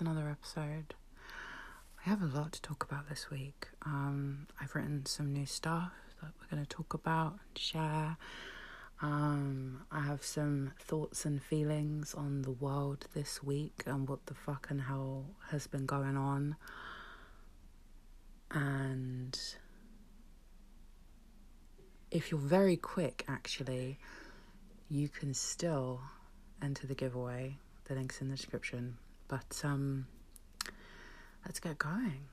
Another episode. I have a lot to talk about this week. Um, I've written some new stuff that we're going to talk about and share. Um, I have some thoughts and feelings on the world this week and what the fuck and hell has been going on. And if you're very quick, actually, you can still enter the giveaway. The link's in the description. But um, let's get going.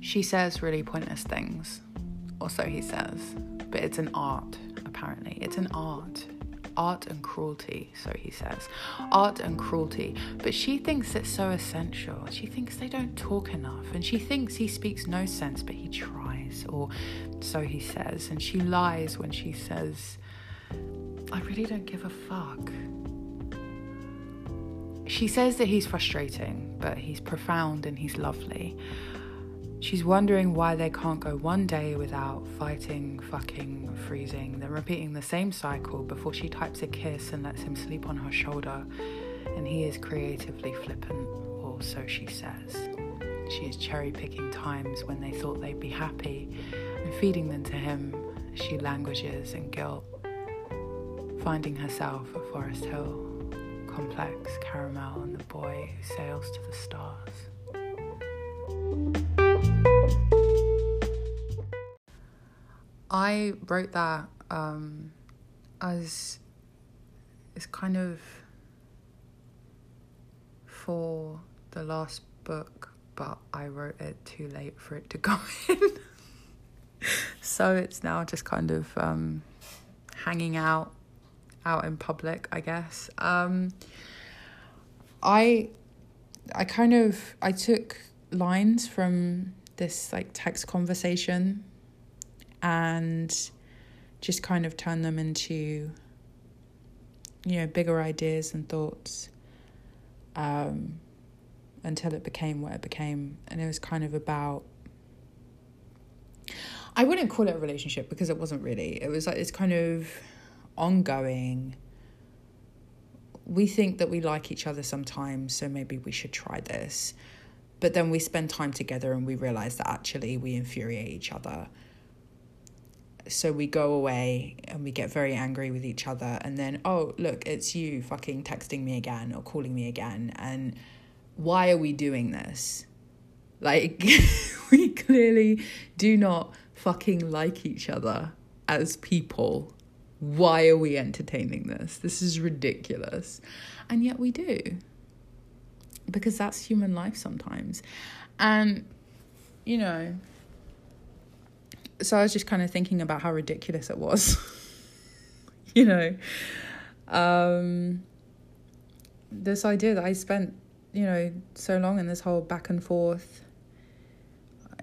She says really pointless things, or so he says, but it's an art, apparently. It's an art. Art and cruelty, so he says. Art and cruelty. But she thinks it's so essential. She thinks they don't talk enough. And she thinks he speaks no sense, but he tries, or so he says. And she lies when she says, I really don't give a fuck. She says that he's frustrating, but he's profound and he's lovely. She's wondering why they can't go one day without fighting, fucking, freezing, then repeating the same cycle before she types a kiss and lets him sleep on her shoulder. And he is creatively flippant, or so she says. She is cherry picking times when they thought they'd be happy and feeding them to him she languishes in guilt, finding herself at Forest Hill, complex caramel and the boy who sails to the stars. I wrote that um, as it's kind of for the last book, but I wrote it too late for it to go in. so it's now just kind of um, hanging out out in public, I guess. Um, I I kind of I took lines from this like text conversation and just kind of turn them into you know bigger ideas and thoughts um, until it became what it became. And it was kind of about i wouldn't call it a relationship because it wasn't really. It was like it's kind of ongoing. We think that we like each other sometimes so maybe we should try this. But then we spend time together and we realize that actually we infuriate each other so we go away and we get very angry with each other and then oh look it's you fucking texting me again or calling me again and why are we doing this? Like we clearly do not fucking like each other as people. Why are we entertaining this? This is ridiculous. And yet we do. Because that's human life sometimes. And you know so I was just kind of thinking about how ridiculous it was. you know, um, this idea that I spent, you know, so long in this whole back and forth,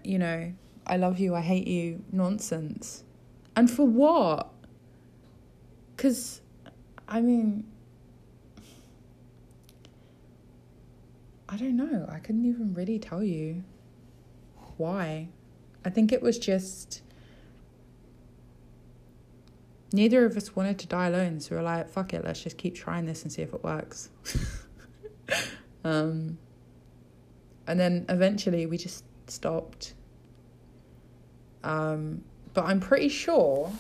you know, I love you, I hate you nonsense. And for what? Because, I mean, I don't know. I couldn't even really tell you why. I think it was just neither of us wanted to die alone, so we are like, fuck it, let's just keep trying this and see if it works. um, and then eventually we just stopped. Um, but I'm pretty sure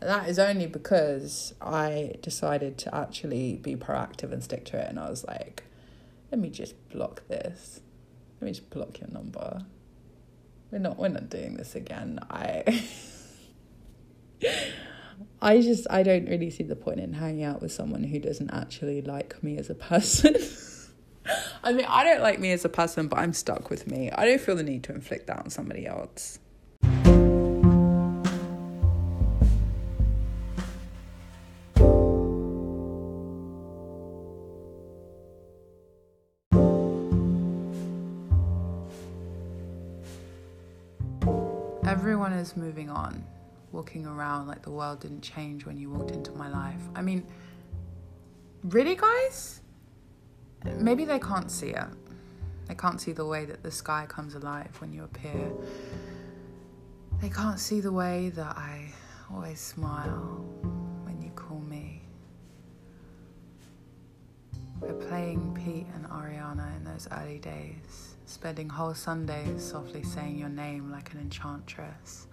that is only because I decided to actually be proactive and stick to it. And I was like, let me just block this. Let me just block your number. We're not we're not doing this again. I I just I don't really see the point in hanging out with someone who doesn't actually like me as a person. I mean, I don't like me as a person, but I'm stuck with me. I don't feel the need to inflict that on somebody else. Everyone is moving on walking around like the world didn't change when you walked into my life. I mean, really, guys? Maybe they can't see it. They can't see the way that the sky comes alive when you appear. They can't see the way that I always smile when you call me. We're playing Pete and Ariana in those early days, spending whole Sundays softly saying your name like an enchantress,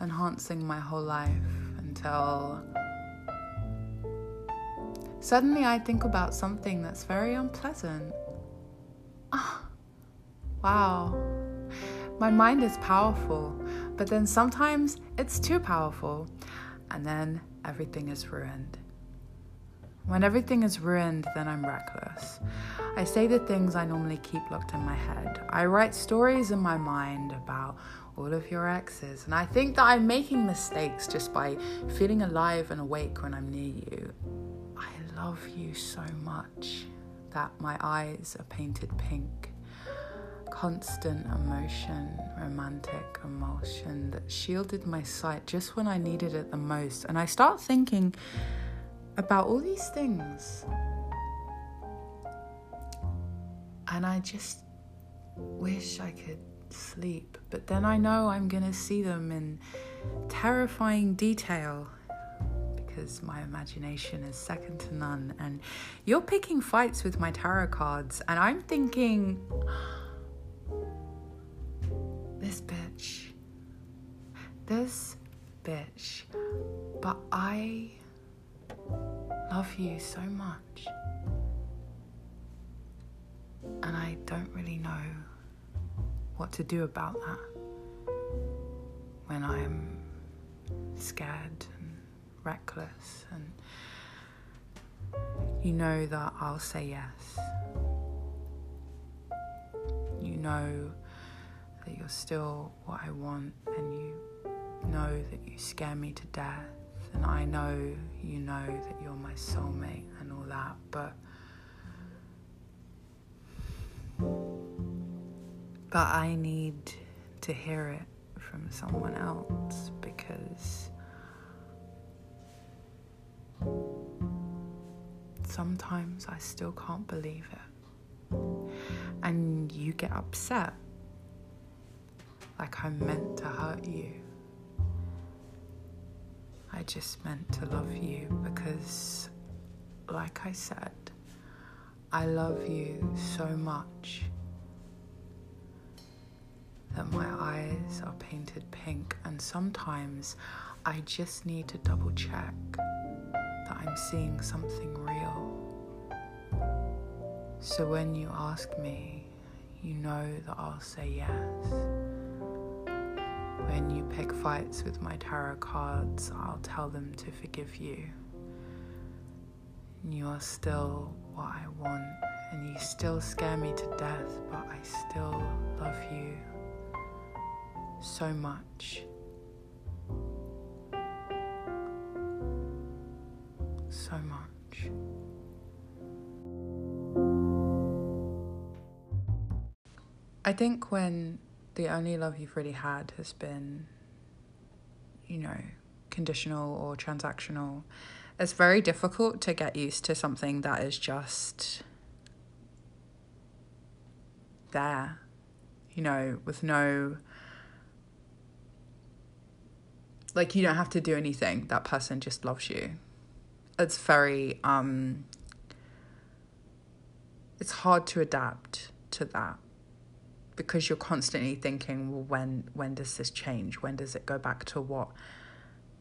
enhancing my whole life until suddenly I think about something that's very unpleasant. Ah, wow. My mind is powerful, but then sometimes it's too powerful, and then everything is ruined. When everything is ruined, then I'm reckless. I say the things I normally keep locked in my head. I write stories in my mind about all of your exes, and I think that I'm making mistakes just by feeling alive and awake when I'm near you. I love you so much that my eyes are painted pink. Constant emotion, romantic emotion that shielded my sight just when I needed it the most. And I start thinking, about all these things. And I just wish I could sleep. But then I know I'm going to see them in terrifying detail because my imagination is second to none. And you're picking fights with my tarot cards, and I'm thinking, this bitch, this bitch. But I love you so much. And I don't really know what to do about that when I'm scared and reckless and you know that I'll say yes. You know that you're still what I want and you know that you scare me to death and I know you know that you're my soulmate and all that, but but I need to hear it from someone else because sometimes I still can't believe it. And you get upset like I'm meant to hurt you. I just meant to love you because, like I said, I love you so much that my eyes are painted pink, and sometimes I just need to double check that I'm seeing something real. So when you ask me, you know that I'll say yes. When you pick fights with my tarot cards, I'll tell them to forgive you. You are still what I want, and you still scare me to death, but I still love you so much. So much. I think when the only love you've really had has been, you know, conditional or transactional. It's very difficult to get used to something that is just there, you know, with no. Like, you don't have to do anything, that person just loves you. It's very, um, it's hard to adapt to that because you're constantly thinking, well, when when does this change? When does it go back to what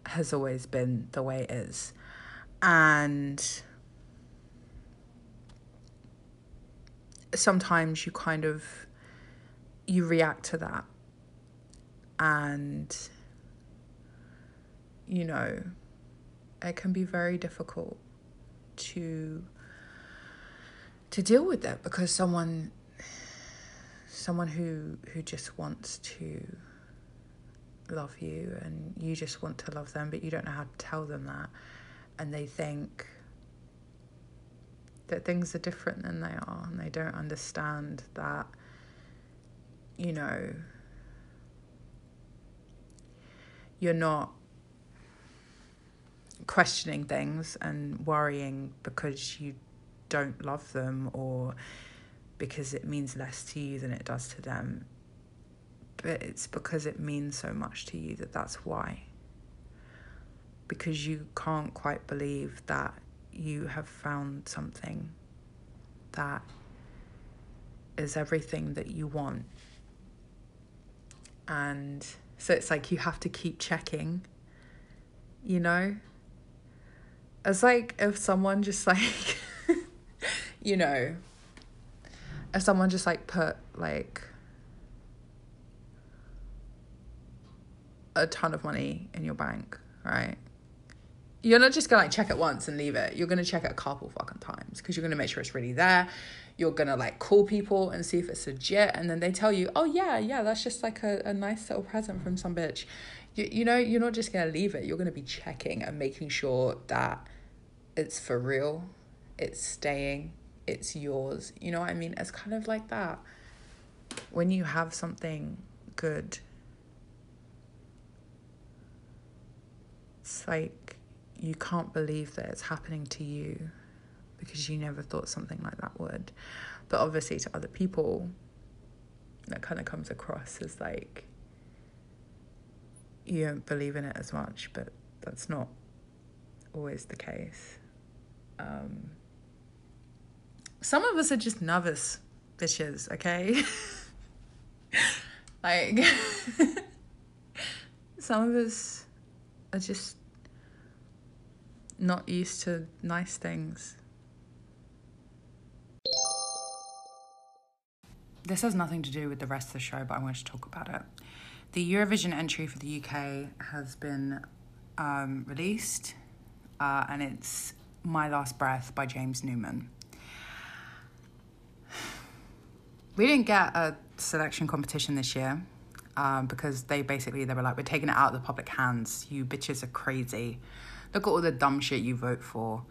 has always been the way it is? And sometimes you kind of you react to that and you know it can be very difficult to to deal with that because someone someone who who just wants to love you and you just want to love them but you don't know how to tell them that and they think that things are different than they are and they don't understand that you know you're not questioning things and worrying because you don't love them or because it means less to you than it does to them. but it's because it means so much to you that that's why. Because you can't quite believe that you have found something that is everything that you want. And so it's like you have to keep checking, you know? It's like if someone just like, you know, if someone just like put like a ton of money in your bank, right? You're not just gonna like check it once and leave it. You're gonna check it a couple fucking times because you're gonna make sure it's really there. You're gonna like call people and see if it's legit, and then they tell you, "Oh yeah, yeah, that's just like a, a nice little present from some bitch." You you know you're not just gonna leave it. You're gonna be checking and making sure that it's for real, it's staying, it's yours. You know what I mean? It's kind of like that. When you have something good, it's like you can't believe that it's happening to you because you never thought something like that would. But obviously, to other people, that kind of comes across as like you don't believe in it as much, but that's not always the case. Um, some of us are just nervous bitches, okay? like, some of us are just not used to nice things. This has nothing to do with the rest of the show, but I wanted to talk about it. The Eurovision entry for the UK has been um, released, uh, and it's My Last Breath by James Newman. We didn't get a selection competition this year um, because they basically they were like, we're taking it out of the public hands. You bitches are crazy. Look at all the dumb shit you vote for.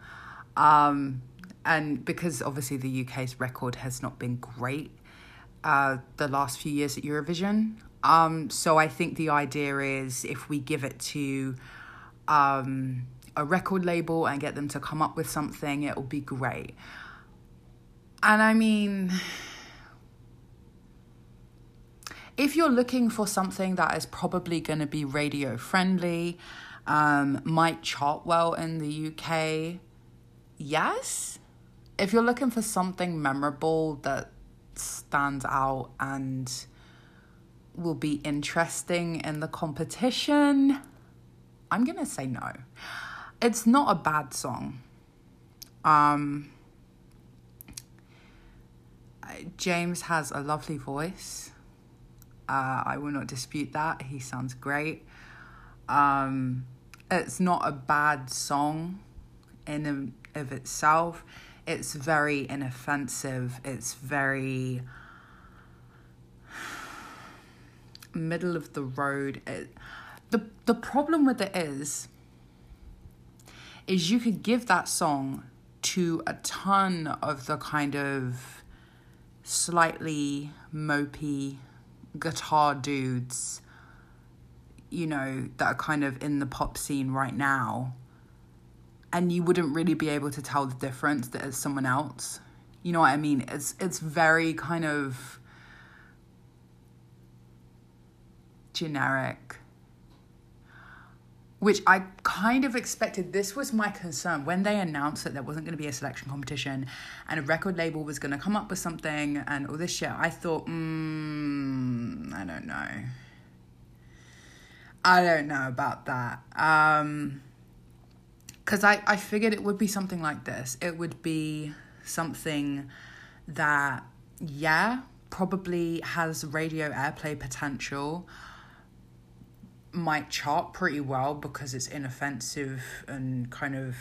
Um, and because obviously the UK's record has not been great uh, the last few years at Eurovision. Um, so I think the idea is if we give it to um, a record label and get them to come up with something, it will be great. And I mean, if you're looking for something that is probably going to be radio friendly, um, might chart well in the UK, yes. If you're looking for something memorable that stands out and will be interesting in the competition, I'm going to say no. It's not a bad song. Um, James has a lovely voice. Uh, I will not dispute that. He sounds great. Um, it's not a bad song in of itself it's very inoffensive. It's very middle of the road. It, the the problem with it is is you could give that song to a ton of the kind of slightly mopey guitar dudes you know that are kind of in the pop scene right now and you wouldn't really be able to tell the difference that it's someone else. You know what I mean? It's it's very kind of generic. Which I kind of expected. This was my concern when they announced that there wasn't going to be a selection competition and a record label was going to come up with something and all this shit. I thought, mm, I don't know. I don't know about that. Um, because I, I figured it would be something like this. It would be something that, yeah, probably has radio airplay potential, might chart pretty well because it's inoffensive and kind of,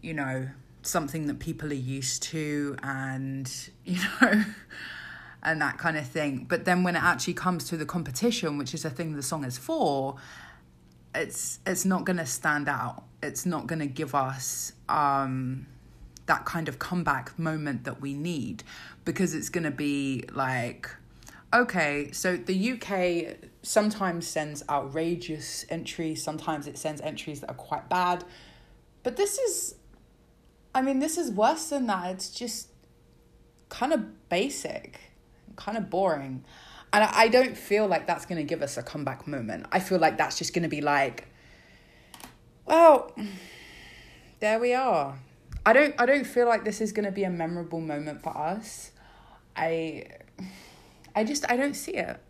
you know, something that people are used to and, you know, and that kind of thing. But then when it actually comes to the competition, which is a thing the song is for, it's it's not going to stand out it's not going to give us um, that kind of comeback moment that we need because it's going to be like okay so the uk sometimes sends outrageous entries sometimes it sends entries that are quite bad but this is i mean this is worse than that it's just kind of basic kind of boring And I don't feel like that's going to give us a comeback moment. I feel like that's just going to be like, well, there we are. I don't I don't feel like this is going to be a memorable moment for us. I I just I don't see it.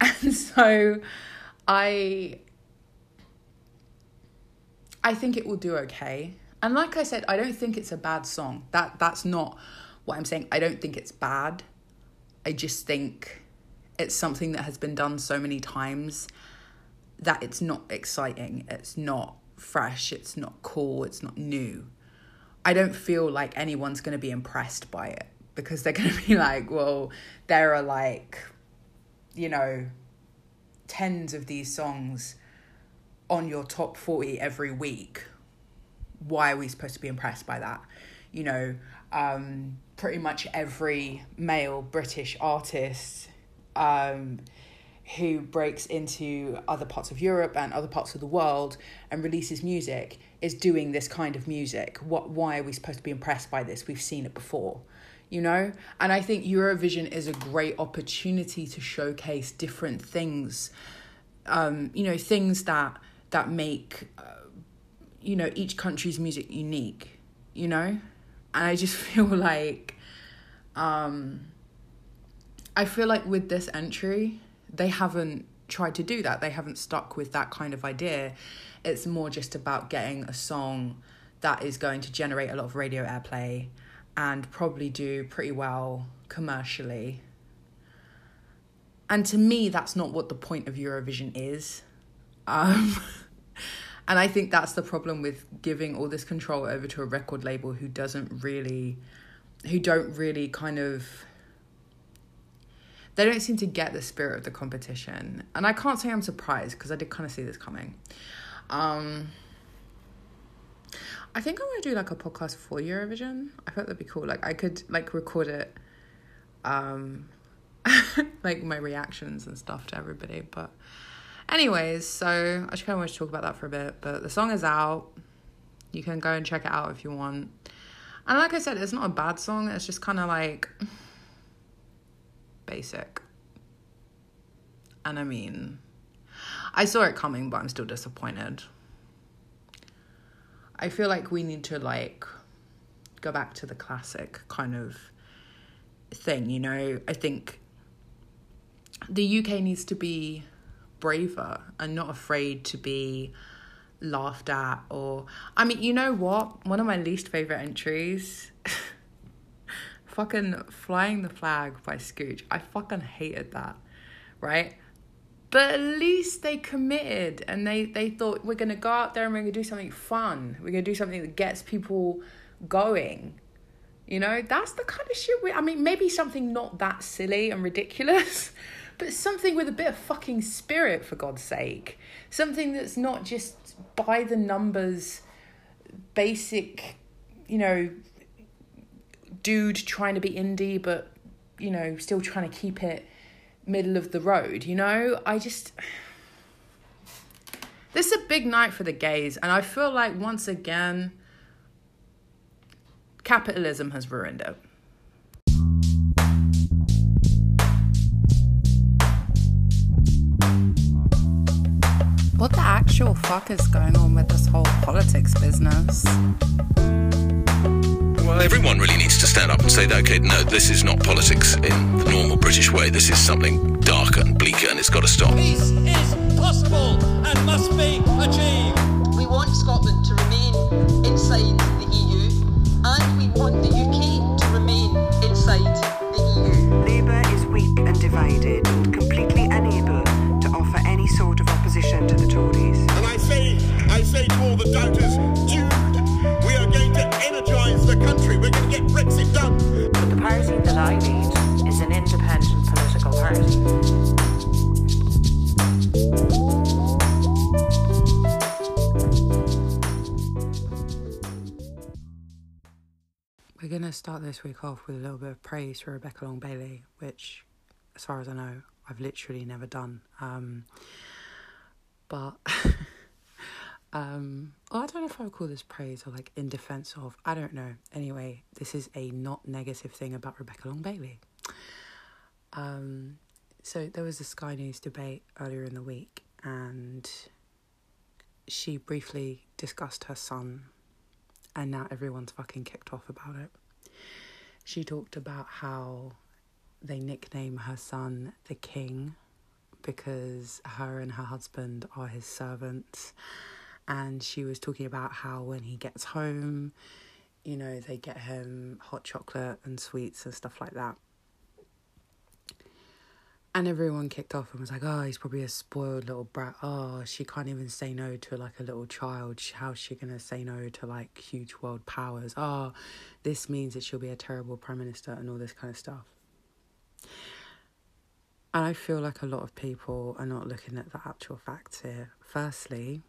And so I I think it will do okay. And like I said, I don't think it's a bad song. That that's not what I'm saying. I don't think it's bad. I just think it's something that has been done so many times that it's not exciting. It's not fresh. It's not cool. It's not new. I don't feel like anyone's going to be impressed by it because they're going to be like, well, there are like, you know, tens of these songs on your top 40 every week. Why are we supposed to be impressed by that? You know, um, pretty much every male British artist um, who breaks into other parts of Europe and other parts of the world and releases music is doing this kind of music. What why are we supposed to be impressed by this? We've seen it before. You know? And I think Eurovision is a great opportunity to showcase different things. Um, you know, things that that make uh, you know each country's music unique, you know? And I just feel like um I feel like with this entry they haven't tried to do that. They haven't stuck with that kind of idea. It's more just about getting a song that is going to generate a lot of radio airplay and probably do pretty well commercially. And to me, that's not what the point of Eurovision is. Um, and I think that's the problem with giving all this control over to a record label who doesn't really, who don't really kind of they don't seem to get the spirit of the competition. And I can't say I'm surprised because I did kind of see this coming. Um, I think I want to do like a podcast for Eurovision. I thought that'd be cool. Like I could like record it, um, like my reactions and stuff to everybody. But, anyways, so I just kind of want to talk about that for a bit. But the song is out. You can go and check it out if you want. And like I said, it's not a bad song. It's just kind of like basic. And I mean, I saw it coming, but I'm still disappointed. I feel like we need to like go back to the classic kind of thing, you know? I think the UK needs to be braver and not afraid to be laughed at or I mean, you know what? One of my least favorite entries fucking flying the flag by Scooch. I fucking hated that, right? But at least they committed and they, they thought we're gonna go out there and we're gonna do something fun. We're gonna do something that gets people going. You know, that's the kind of shit we I mean, maybe something not that silly and ridiculous, but something with a bit of fucking spirit for God's sake. Something that's not just by the numbers basic, you know, dude trying to be indie but you know still trying to keep it middle of the road you know? I just this is a big night for the gays and i feel like once again capitalism has ruined it. What the actual fuck is going on with this whole politics business well, everyone really needs to stand up and say that, okay, no, this is not politics in the normal British way. This is something darker and bleaker, and it's got to stop. Peace is possible and must be achieved. We want Scotland to remain inside the EU, and we want the UK going to start this week off with a little bit of praise for Rebecca Long Bailey, which, as far as I know, I've literally never done. Um, but um, oh, I don't know if I would call this praise or like in defense of. I don't know. Anyway, this is a not negative thing about Rebecca Long Bailey. Um, So there was a Sky News debate earlier in the week, and she briefly discussed her son, and now everyone's fucking kicked off about it. She talked about how they nickname her son the King because her and her husband are his servants. And she was talking about how when he gets home, you know, they get him hot chocolate and sweets and stuff like that. And everyone kicked off and was like, oh, he's probably a spoiled little brat. Oh, she can't even say no to like a little child. How's she going to say no to like huge world powers? Oh, this means that she'll be a terrible prime minister and all this kind of stuff. And I feel like a lot of people are not looking at the actual facts here. Firstly,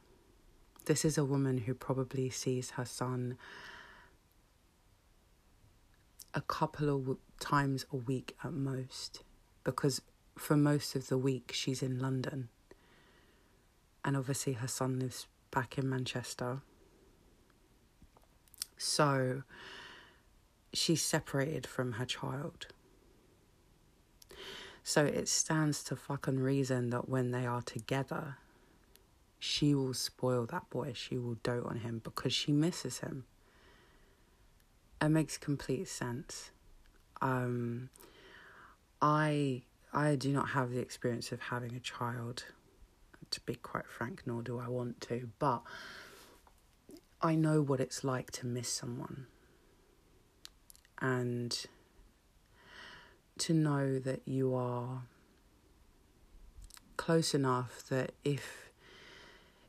this is a woman who probably sees her son a couple of times a week at most because for most of the week she's in London. And obviously her son lives back in Manchester. So she's separated from her child. So it stands to fucking reason that when they are together, she will spoil that boy. She will dote on him because she misses him. It makes complete sense. Um, I I do not have the experience of having a child, to be quite frank, nor do I want to, but I know what it's like to miss someone. And to know that you are close enough that if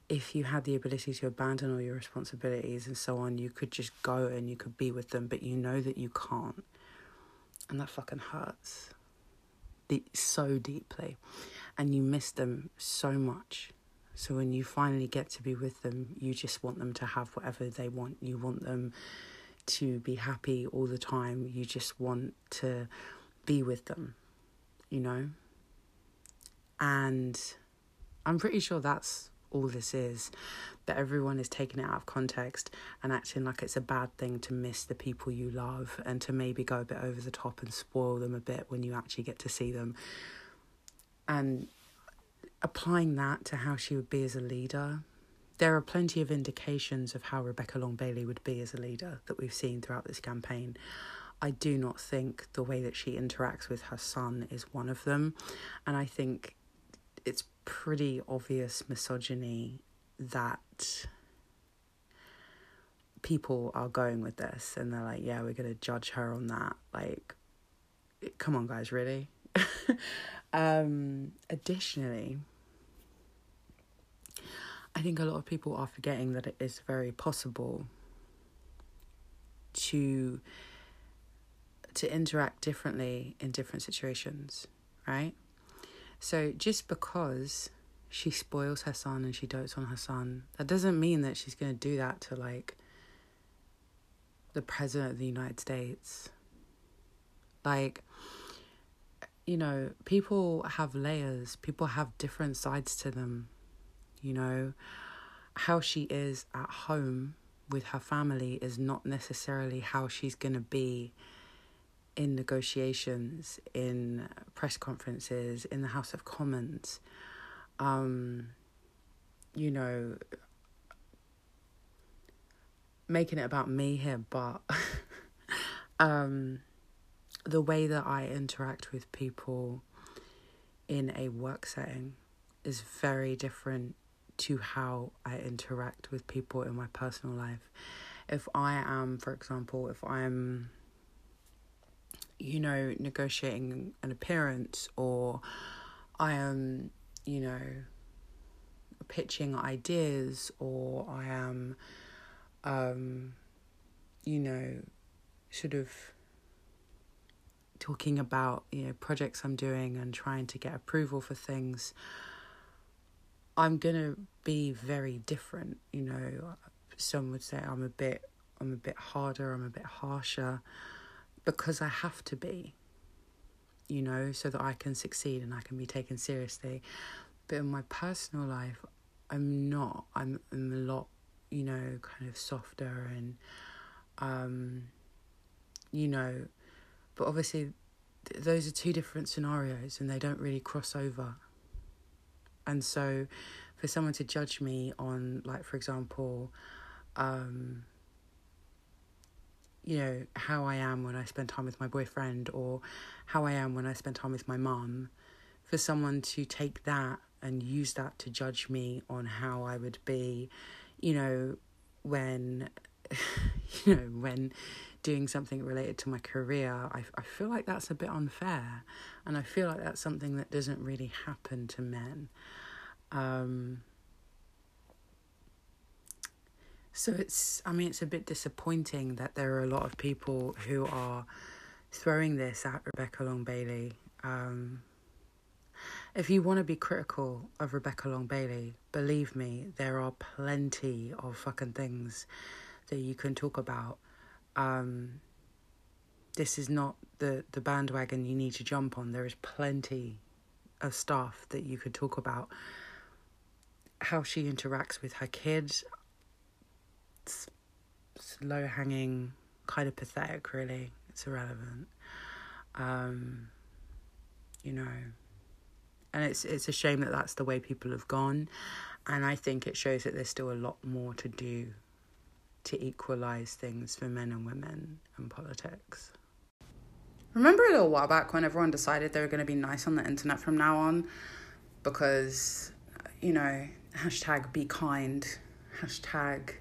if you had the ability to abandon all your responsibilities and so on, you could just go and you could be with them, but you know that you can't. And that fucking hurts so deeply. And you miss them so much. So when you finally get to be with them, you just want them to have whatever they want. You want them to be happy all the time. You just want to be with them, you know? And I'm pretty sure that's all this is. That everyone is taking it out of context and acting like it's a bad thing to miss the people you love and to maybe go a bit over the top and spoil them a bit when you actually get to see them. And applying that to how she would be as a leader, there are plenty of indications of how Rebecca Long Bailey would be as a leader that we've seen throughout this campaign. I do not think the way that she interacts with her son is one of them. And I think it's pretty obvious misogyny that people are going with this and they're like, yeah, we're going to judge her on that. Like, come on, guys, really? um, additionally, I think a lot of people are forgetting that it is very possible to to interact differently in different situations, right? So just because she spoils her son and she dotes on her son, that doesn't mean that she's going to do that to like the president of the United States. Like, you know, people have layers, people have different sides to them. You know, how she is at home with her family is not necessarily how she's going to be in negotiations, in press conferences, in the House of Commons. Um, you know, making it about me here, but um, the way that I interact with people in a work setting is very different to how I interact with people in my personal life. If I am, for example, if I'm you know, negotiating an appearance or I am, you know, pitching ideas or I am, um, you know, sort of talking about, you know, projects I'm doing and trying to get approval for things. I'm gonna be very different, you know. Some would say I'm a bit I'm a bit harder, I'm a bit harsher because I have to be, you know, so that I can succeed and I can be taken seriously. But in my personal life, I'm not. I'm, I'm a lot, you know, kind of softer and, um, you know, but obviously th- those are two different scenarios and they don't really cross over. And so for someone to judge me on like for example um you know how I am when I spend time with my boyfriend or how I am when I spend time with my mum for someone to take that and use that to judge me on how I would be you know when you know when doing something related to my career I I feel like that's a bit unfair. And I feel like that's something that doesn't really happen to men. Um so it's I mean it's a bit disappointing that there are a lot of people who are throwing this at Rebecca Long Bailey. Um, if you want to be critical of Rebecca Long Bailey, believe me, there are plenty of fucking things that you can talk about. Um, this is not the, the bandwagon you need to jump on. There is plenty of stuff that you could talk about. How she interacts with her kids, it's, it's low hanging, kind of pathetic, really. It's irrelevant. Um, you know, and it's it's a shame that that's the way people have gone, and I think it shows that there's still a lot more to do to equalize things for men and women in politics. Remember a little while back when everyone decided they were going to be nice on the internet from now on because, you know, hashtag be kind, hashtag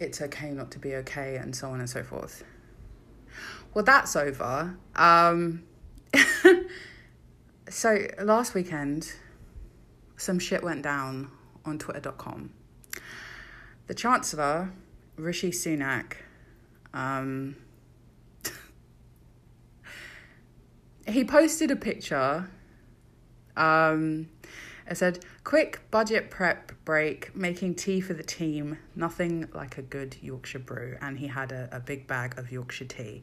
it's okay not to be okay, and so on and so forth. Well, that's over. Um, so last weekend, some shit went down on twitter.com. The Chancellor, Rishi Sunak, um, he posted a picture. Um, it said, quick budget prep break, making tea for the team, nothing like a good Yorkshire brew. And he had a, a big bag of Yorkshire tea.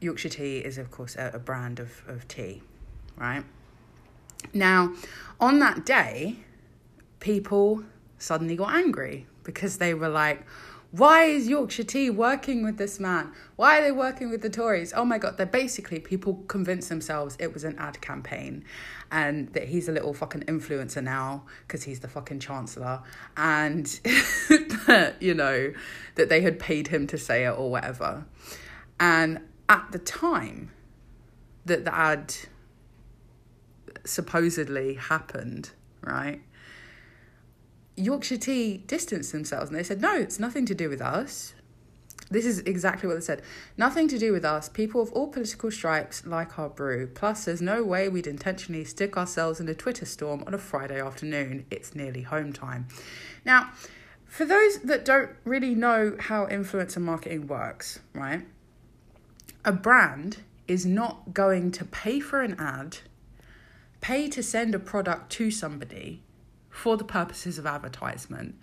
Yorkshire tea is, of course, a, a brand of, of tea, right? Now, on that day, people suddenly got angry because they were like, why is Yorkshire Tea working with this man? Why are they working with the Tories? Oh my God, they're basically, people convinced themselves it was an ad campaign and that he's a little fucking influencer now because he's the fucking Chancellor and, that, you know, that they had paid him to say it or whatever. And at the time that the ad supposedly happened, right? Yorkshire Tea distanced themselves and they said, no, it's nothing to do with us. This is exactly what they said. Nothing to do with us. People of all political stripes like our brew. Plus, there's no way we'd intentionally stick ourselves in a Twitter storm on a Friday afternoon. It's nearly home time. Now, for those that don't really know how influencer marketing works, right? A brand is not going to pay for an ad, pay to send a product to somebody for the purposes of advertisement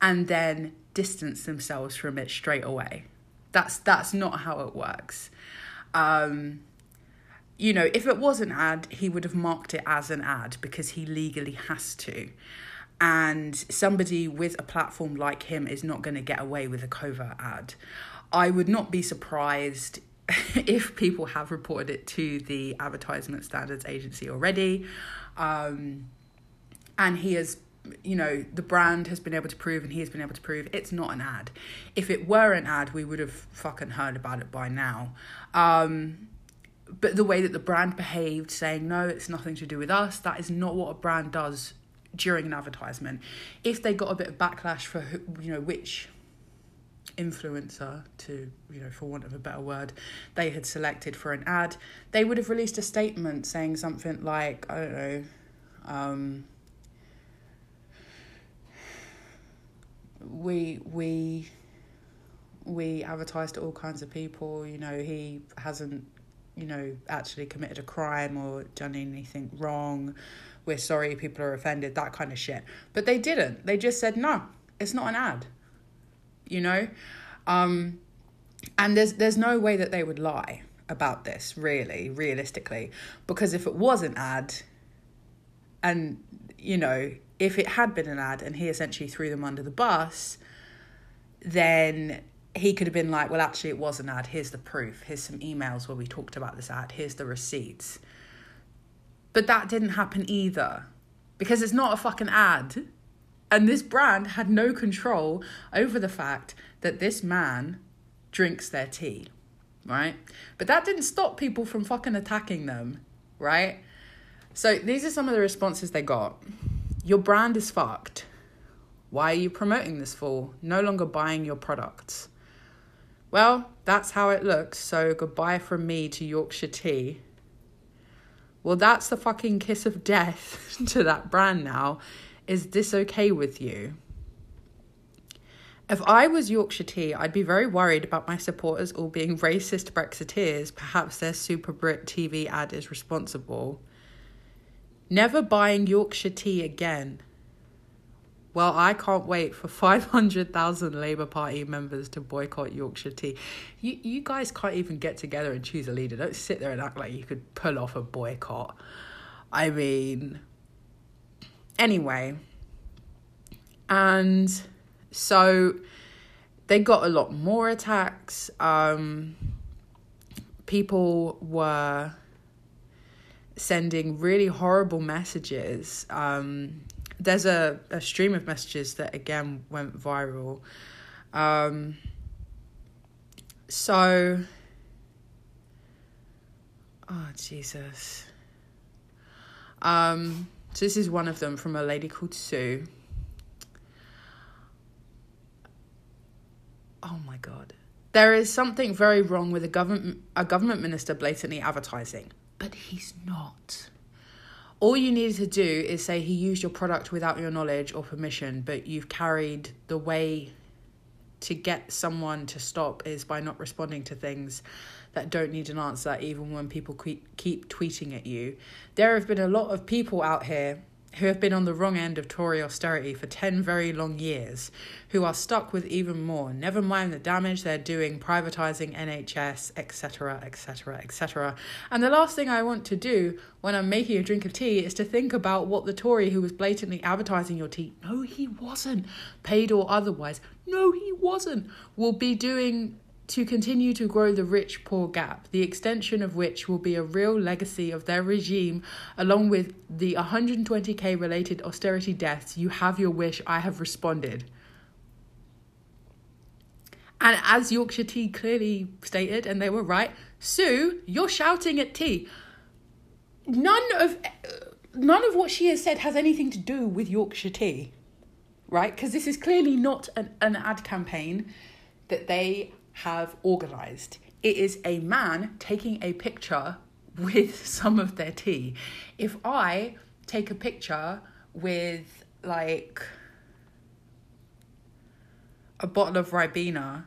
and then distance themselves from it straight away. That's that's not how it works. Um, you know, if it was an ad, he would have marked it as an ad because he legally has to. And somebody with a platform like him is not going to get away with a covert ad. I would not be surprised if people have reported it to the Advertisement Standards Agency already. Um, and he has you know the brand has been able to prove and he has been able to prove it's not an ad. If it were an ad we would have fucking heard about it by now. Um but the way that the brand behaved saying no it's nothing to do with us that is not what a brand does during an advertisement. If they got a bit of backlash for you know which influencer to you know for want of a better word they had selected for an ad they would have released a statement saying something like i don't know um we we we advertise to all kinds of people you know he hasn't you know actually committed a crime or done anything wrong. We're sorry people are offended that kind of shit. But they didn't. They just said no it's not an ad. You know? Um and there's there's no way that they would lie about this really realistically. Because if it was an ad and you know if it had been an ad and he essentially threw them under the bus, then he could have been like, well, actually, it was an ad. Here's the proof. Here's some emails where we talked about this ad. Here's the receipts. But that didn't happen either because it's not a fucking ad. And this brand had no control over the fact that this man drinks their tea, right? But that didn't stop people from fucking attacking them, right? So these are some of the responses they got. Your brand is fucked. Why are you promoting this for? No longer buying your products. Well, that's how it looks, so goodbye from me to Yorkshire Tea. Well, that's the fucking kiss of death to that brand now. Is this okay with you? If I was Yorkshire Tea, I'd be very worried about my supporters all being racist Brexiteers. Perhaps their Super Brit TV ad is responsible. Never buying Yorkshire Tea again. Well, I can't wait for 500,000 Labour Party members to boycott Yorkshire Tea. You, you guys can't even get together and choose a leader. Don't sit there and act like you could pull off a boycott. I mean, anyway. And so they got a lot more attacks. Um, people were sending really horrible messages. Um, there's a, a stream of messages that again went viral. Um, so, oh Jesus. Um, so this is one of them from a lady called Sue. Oh my god. There is something very wrong with a government a government minister blatantly advertising, but he's not. All you needed to do is say he used your product without your knowledge or permission, but you've carried the way to get someone to stop is by not responding to things that don't need an answer, even when people keep, keep tweeting at you. There have been a lot of people out here who have been on the wrong end of Tory austerity for 10 very long years, who are stuck with even more, never mind the damage they're doing privatising NHS, etc., etc., etc. And the last thing I want to do when I'm making a drink of tea is to think about what the Tory who was blatantly advertising your tea, no, he wasn't, paid or otherwise, no, he wasn't, will be doing to continue to grow the rich poor gap, the extension of which will be a real legacy of their regime, along with the 120k related austerity deaths. You have your wish, I have responded. And as Yorkshire Tea clearly stated, and they were right, Sue, you're shouting at tea. None of none of what she has said has anything to do with Yorkshire Tea, right? Because this is clearly not an, an ad campaign that they have organized. It is a man taking a picture with some of their tea. If I take a picture with like a bottle of Ribena,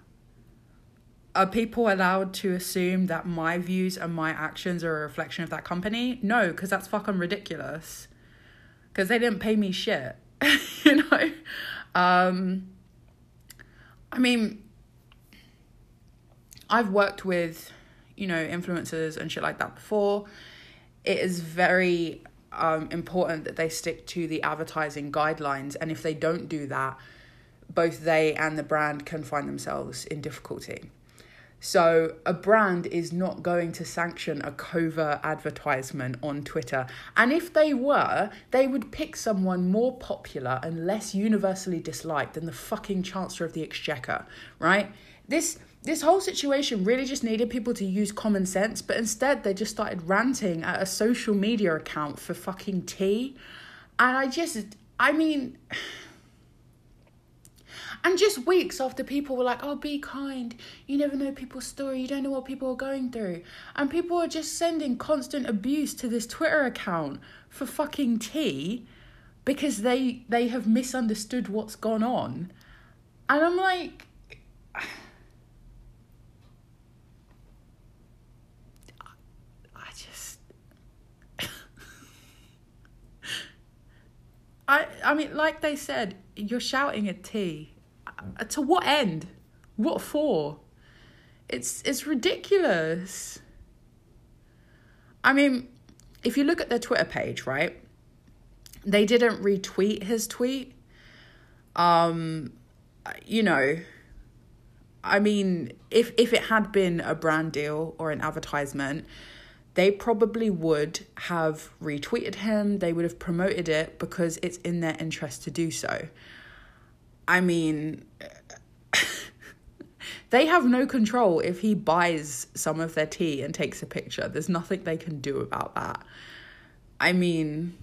are people allowed to assume that my views and my actions are a reflection of that company? No, because that's fucking ridiculous. Because they didn't pay me shit, you know? Um, I mean, I've worked with, you know, influencers and shit like that before. It is very um, important that they stick to the advertising guidelines. And if they don't do that, both they and the brand can find themselves in difficulty. So, a brand is not going to sanction a covert advertisement on Twitter. And if they were, they would pick someone more popular and less universally disliked than the fucking Chancellor of the Exchequer, right? This this whole situation really just needed people to use common sense, but instead they just started ranting at a social media account for fucking tea. And I just, I mean, and just weeks after people were like, oh, be kind. You never know people's story. You don't know what people are going through. And people are just sending constant abuse to this Twitter account for fucking tea because they they have misunderstood what's gone on. And I'm like, I I mean, like they said, you're shouting at tea. Uh, To what end? What for? It's it's ridiculous. I mean, if you look at their Twitter page, right? They didn't retweet his tweet. Um, you know, I mean, if if it had been a brand deal or an advertisement, they probably would have retweeted him. They would have promoted it because it's in their interest to do so. I mean, they have no control if he buys some of their tea and takes a picture. There's nothing they can do about that. I mean,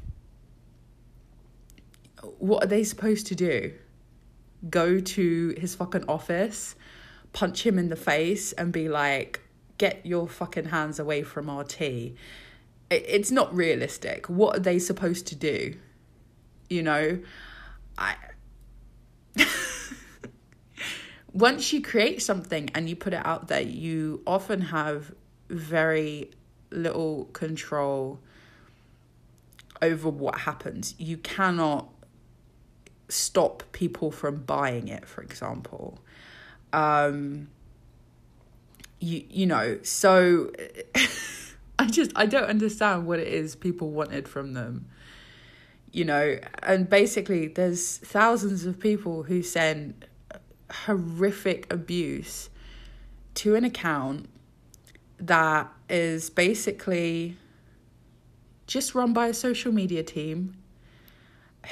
what are they supposed to do? Go to his fucking office, punch him in the face, and be like, get your fucking hands away from tea. It's not realistic. What are they supposed to do? You know, I. Once you create something and you put it out there, you often have very little control over what happens. You cannot stop people from buying it, for example. Um, you you know, so I just I don't understand what it is people wanted from them. You know, and basically there's thousands of people who send horrific abuse to an account that is basically just run by a social media team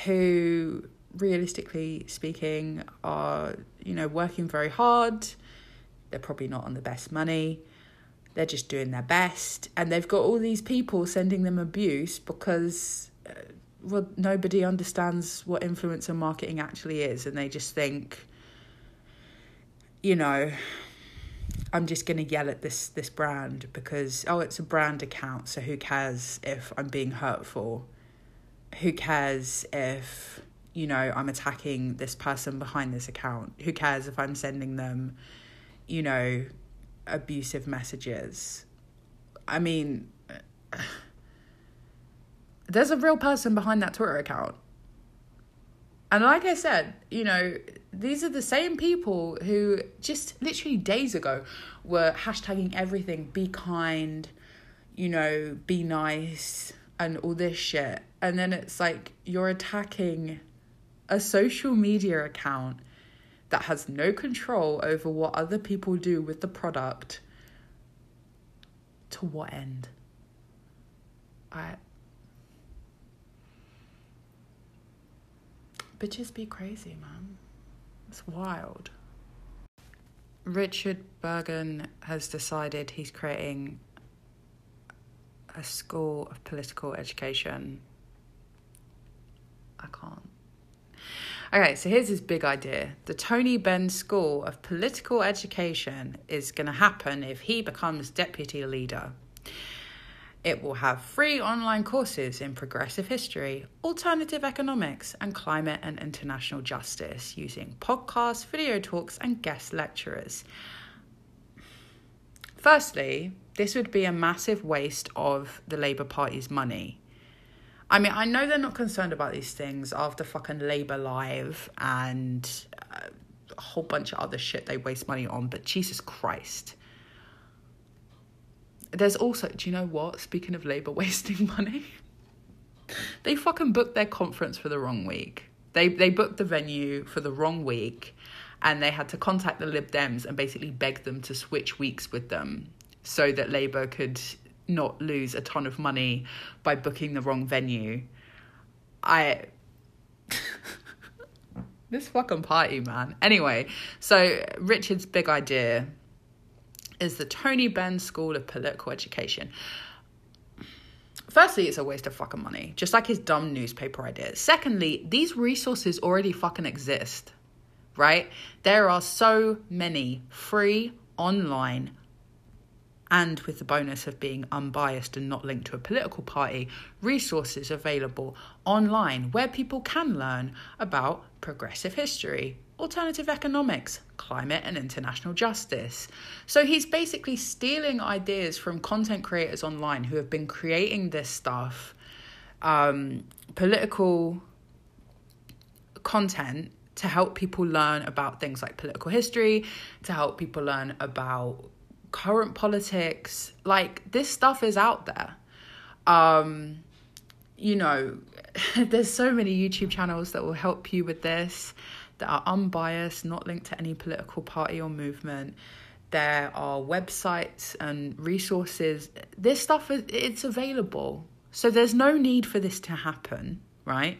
who realistically speaking are you know working very hard they're probably not on the best money. They're just doing their best. And they've got all these people sending them abuse because uh, well nobody understands what influencer marketing actually is. And they just think you know I'm just going to yell at this this brand because oh it's a brand account so who cares if I'm being hurtful? Who cares if you know I'm attacking this person behind this account? Who cares if I'm sending them you know abusive messages I mean there's a real person behind that Twitter account and like I said, you know, these are the same people who just literally days ago were hashtagging everything be kind, you know, be nice, and all this shit. And then it's like you're attacking a social media account that has no control over what other people do with the product. To what end? I bitches be crazy, man. It's wild. Richard Burgon has decided he's creating a school of political education. I can't. Okay, so here's his big idea. The Tony Benn School of Political Education is going to happen if he becomes deputy leader. It will have free online courses in progressive history, alternative economics, and climate and international justice using podcasts, video talks, and guest lecturers. Firstly, this would be a massive waste of the Labour Party's money. I mean, I know they're not concerned about these things after fucking Labour Live and uh, a whole bunch of other shit they waste money on, but Jesus Christ there's also, do you know what? Speaking of Labour wasting money, they fucking booked their conference for the wrong week. They they booked the venue for the wrong week, and they had to contact the Lib Dems and basically beg them to switch weeks with them so that Labour could not lose a ton of money by booking the wrong venue. I this fucking party, man. Anyway, so Richard's big idea is the Tony Benn School of Political Education. Firstly, it's a waste of fucking money, just like his dumb newspaper ideas. Secondly, these resources already fucking exist, right? There are so many free online and with the bonus of being unbiased and not linked to a political party, resources available online where people can learn about progressive history, alternative economics, climate, and international justice. So he's basically stealing ideas from content creators online who have been creating this stuff, um, political content to help people learn about things like political history, to help people learn about current politics. Like, this stuff is out there. Um, you know, there's so many YouTube channels that will help you with this that are unbiased, not linked to any political party or movement. There are websites and resources. This stuff is it's available. So there's no need for this to happen, right?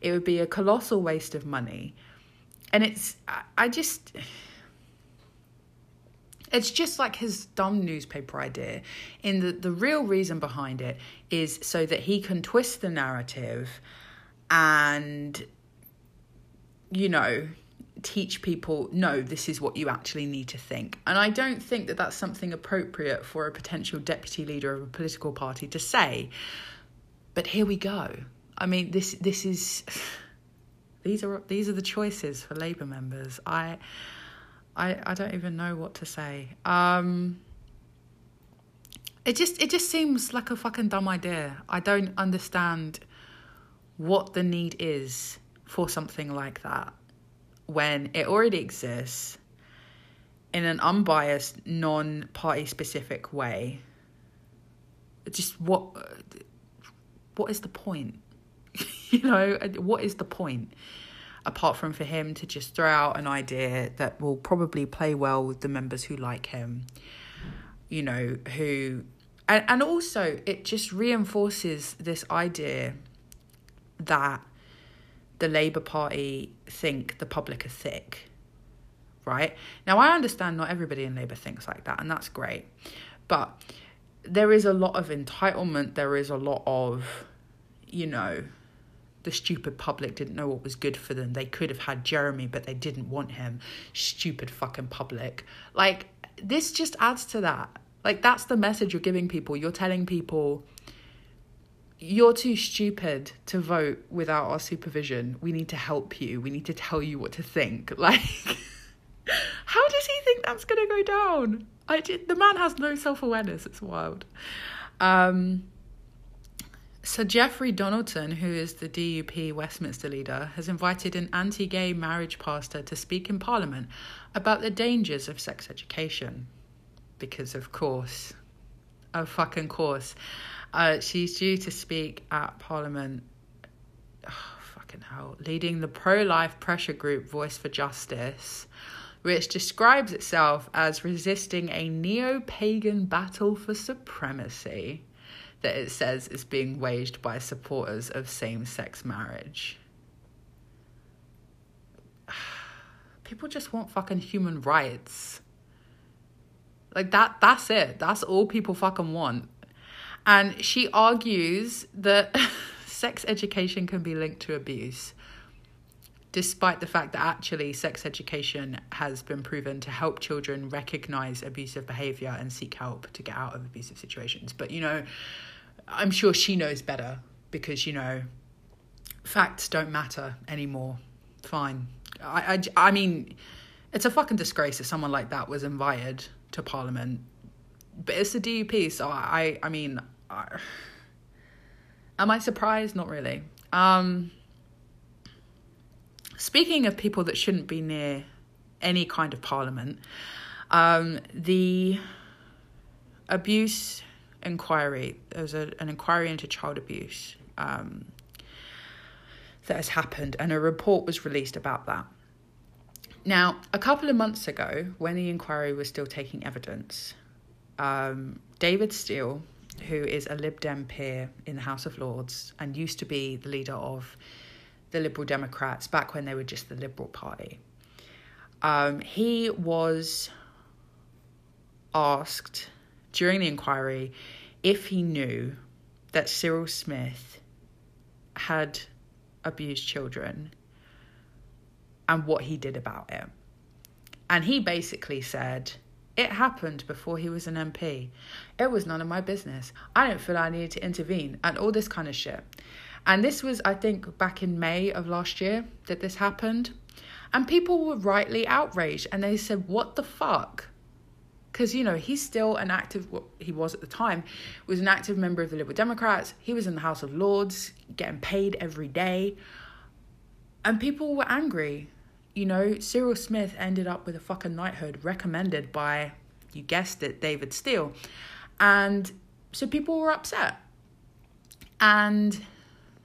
It would be a colossal waste of money. And it's I- I just it's just like his dumb newspaper idea. In the, the real reason behind it is so that he can twist the narrative and, you know, teach people, no, this is what you actually need to think. And I don't think that that's something appropriate for a potential deputy leader of a political party to say. But here we go. I mean, this this is these are these are the choices for Labour members. I I I don't even know what to say. Um it just it just seems like a fucking dumb idea. I don't understand what the need is for something like that when it already exists in an unbiased, non-party specific way. Just what what is the point? you know, what is the point? Apart from for him to just throw out an idea that will probably play well with the members who like him, you know, who. And, and also, it just reinforces this idea that the Labour Party think the public are thick, right? Now, I understand not everybody in Labour thinks like that, and that's great. But there is a lot of entitlement, there is a lot of, you know, the stupid public didn't know what was good for them. They could have had Jeremy, but they didn't want him. Stupid fucking public. Like, this just adds to that. Like, that's the message you're giving people. You're telling people, you're too stupid to vote without our supervision. We need to help you. We need to tell you what to think. Like, how does he think that's going to go down? I, did, the man has no self awareness. It's wild. Um, Sir Jeffrey Donaldson, who is the DUP Westminster leader, has invited an anti gay marriage pastor to speak in Parliament about the dangers of sex education. Because, of course, of fucking course, uh, she's due to speak at Parliament. Oh, fucking hell. Leading the pro life pressure group Voice for Justice, which describes itself as resisting a neo pagan battle for supremacy that it says is being waged by supporters of same sex marriage. People just want fucking human rights. Like that that's it. That's all people fucking want. And she argues that sex education can be linked to abuse. Despite the fact that actually sex education has been proven to help children recognize abusive behavior and seek help to get out of abusive situations. But you know, I'm sure she knows better because, you know, facts don't matter anymore. Fine. I, I, I mean, it's a fucking disgrace that someone like that was invited to Parliament. But it's the DUP, so I, I mean, I, am I surprised? Not really. Um, speaking of people that shouldn't be near any kind of Parliament, um, the abuse inquiry. There was a, an inquiry into child abuse um, that has happened, and a report was released about that. Now, a couple of months ago, when the inquiry was still taking evidence, um, David Steel, who is a Lib Dem peer in the House of Lords and used to be the leader of the Liberal Democrats back when they were just the Liberal Party, um, he was asked during the inquiry if he knew that Cyril Smith had abused children and what he did about it. And he basically said, It happened before he was an MP. It was none of my business. I don't feel I needed to intervene and all this kind of shit. And this was, I think, back in May of last year that this happened. And people were rightly outraged and they said, What the fuck? Because you know he's still an active what he was at the time was an active member of the liberal democrats. He was in the house of lords getting paid every day. And people were angry. You know cyril smith ended up with a fucking knighthood recommended by you guessed it david steel. And so people were upset. And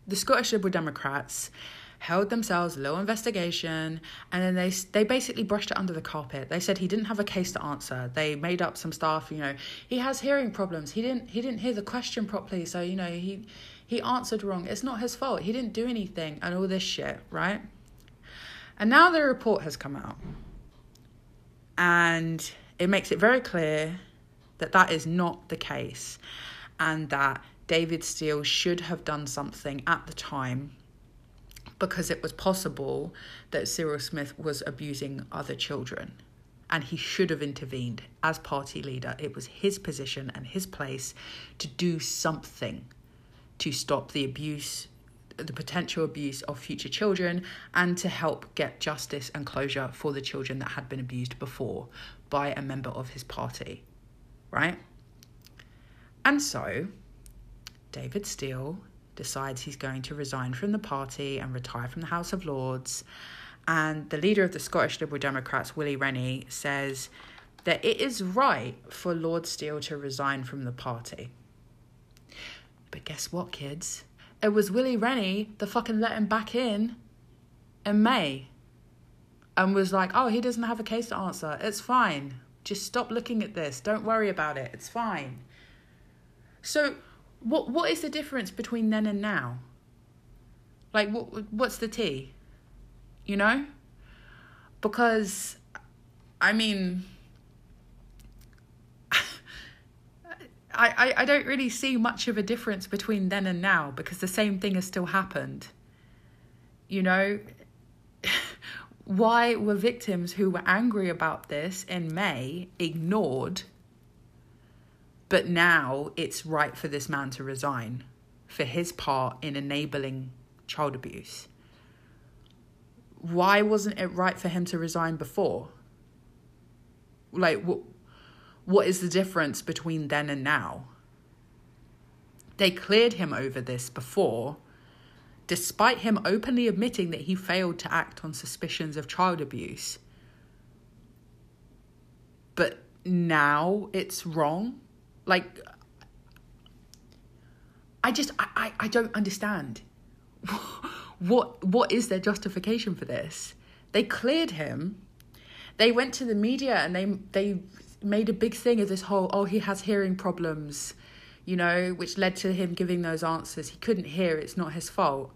the scottish liberal democrats held themselves little investigation, and then they they basically brushed it under the carpet. They said he didn't have a case to answer. They made up some stuff. You know, he has hearing problems. He didn't he didn't hear the question properly, so you know he he answered wrong. It's not his fault. He didn't do anything, and all this shit, right? And now the report has come out, and it makes it very clear that that is not the case, and that David Steel should have done something at the time because it was possible that Cyril Smith was abusing other children and he should have intervened as party leader. It was his position and his place to do something to stop the abuse, the potential abuse of future children, and to help get justice and closure for the children that had been abused before by a member of his party, right? And so, David Steel decides he's going to resign from the party and retire from the House of Lords. And the leader of the Scottish Liberal Democrats, Willie Rennie, says that it is right for Lord Steel to resign from the party. But guess what, kids? It was Willie Rennie that fucking let him back in in May and was like, oh, he doesn't have a case to answer. It's fine. Just stop looking at this. Don't worry about it. It's fine. So, what what is the difference between then and now? Like, what what's the tea? You know? Because, I mean, I, I, I don't really see much of a difference between then and now because the same thing has still happened. You know, why were victims who were angry about this in May ignored? But now it's right for this man to resign for his part in enabling child abuse. Why wasn't it right for him to resign before? Like, what? what is the difference between then and now? They cleared him over this before, despite him openly admitting that he failed to act on suspicions of child abuse. But now it's wrong? Like, I just, I, I, I don't understand. what, what is their justification for this? They cleared him. They went to the media and they, they made a big thing of this whole oh he has hearing problems you know which led to him giving those answers he couldn't hear it's not his fault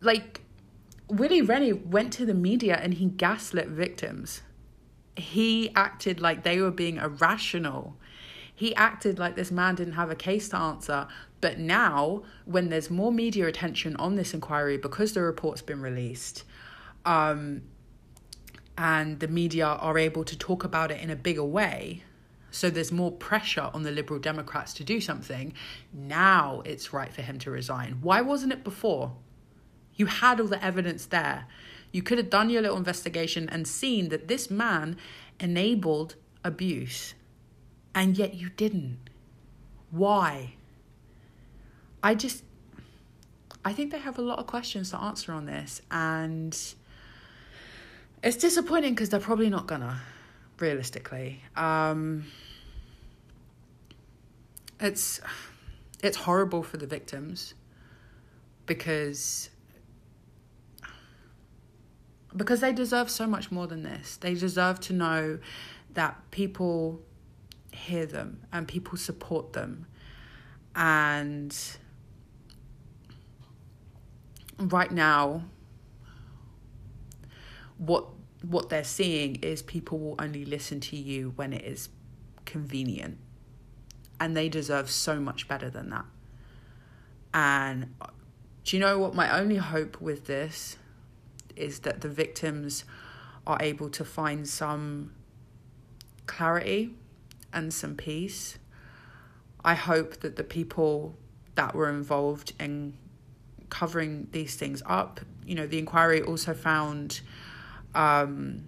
like willie rennie went to the media and he gaslit victims he acted like they were being irrational he acted like this man didn't have a case to answer but now when there's more media attention on this inquiry because the report's been released um and the media are able to talk about it in a bigger way, so there's more pressure on the Liberal Democrats to do something, now it's right for him to resign. Why wasn't it before? You had all the evidence there. You could have done your little investigation and seen that this man enabled abuse, and yet you didn't. Why? I just, I think they have a lot of questions to answer on this, and it's disappointing because they're probably not gonna, realistically. Um, it's it's horrible for the victims because because they deserve so much more than this. They deserve to know that people hear them and people support them. And right now, what what they're seeing is people will only listen to you when it is convenient. And they deserve so much better than that. And do you know what? My only hope with this is that the victims are able to find some clarity and some peace. I hope that the people that were involved in covering these things up, you know, the inquiry also found um,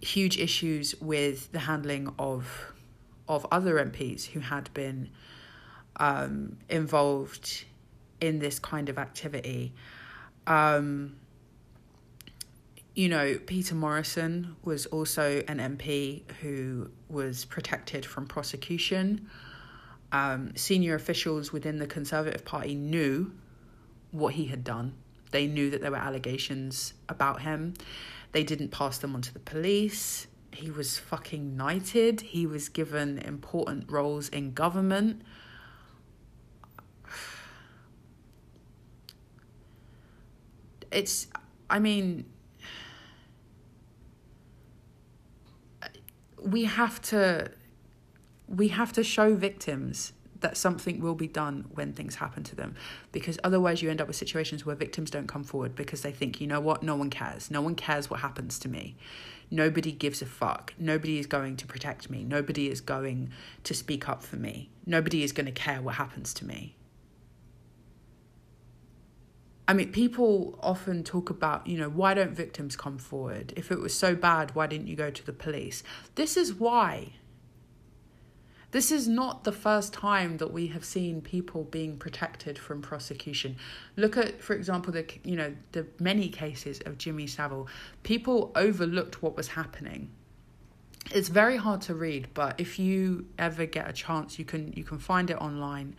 huge issues with the handling of of other MPs who had been um, involved in this kind of activity. Um, you know, Peter Morrison was also an MP who was protected from prosecution. Um, senior officials within the Conservative Party knew what he had done They knew that there were allegations about him. They didn't pass them on to the police. He was fucking knighted. He was given important roles in government. It's, I mean, we have to we have to show victims that something will be done when things happen to them. Because otherwise you end up with situations where victims don't come forward because they think you know what? No one cares. No one cares what happens to me. Nobody gives a fuck. Nobody is going to protect me. Nobody is going to speak up for me. Nobody is going to care what happens to me I mean, people often talk about, you know, why don't victims come forward? If it was so bad, why didn't you go to the police? This is why. This is not the first time that we have seen people being protected from prosecution. Look at, for example, the you know the many cases of Jimmy Savile. People overlooked what was happening. It's very hard to read, but if you ever get a chance, you can you can find it online.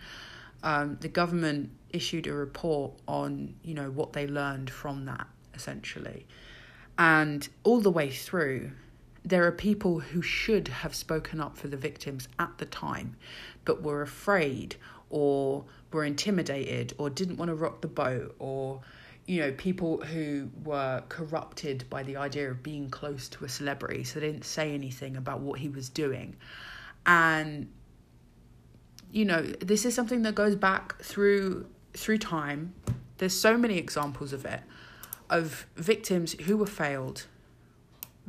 Um, the government issued a report on you know what they learned from that essentially, and all the way through there are people who should have spoken up for the victims at the time, but were afraid or were intimidated or didn't want to rock the boat or you know people who were corrupted by the idea of being close to a celebrity so they didn't say anything about what he was doing. And you know this is something that goes back through through time there's so many examples of it of victims who were failed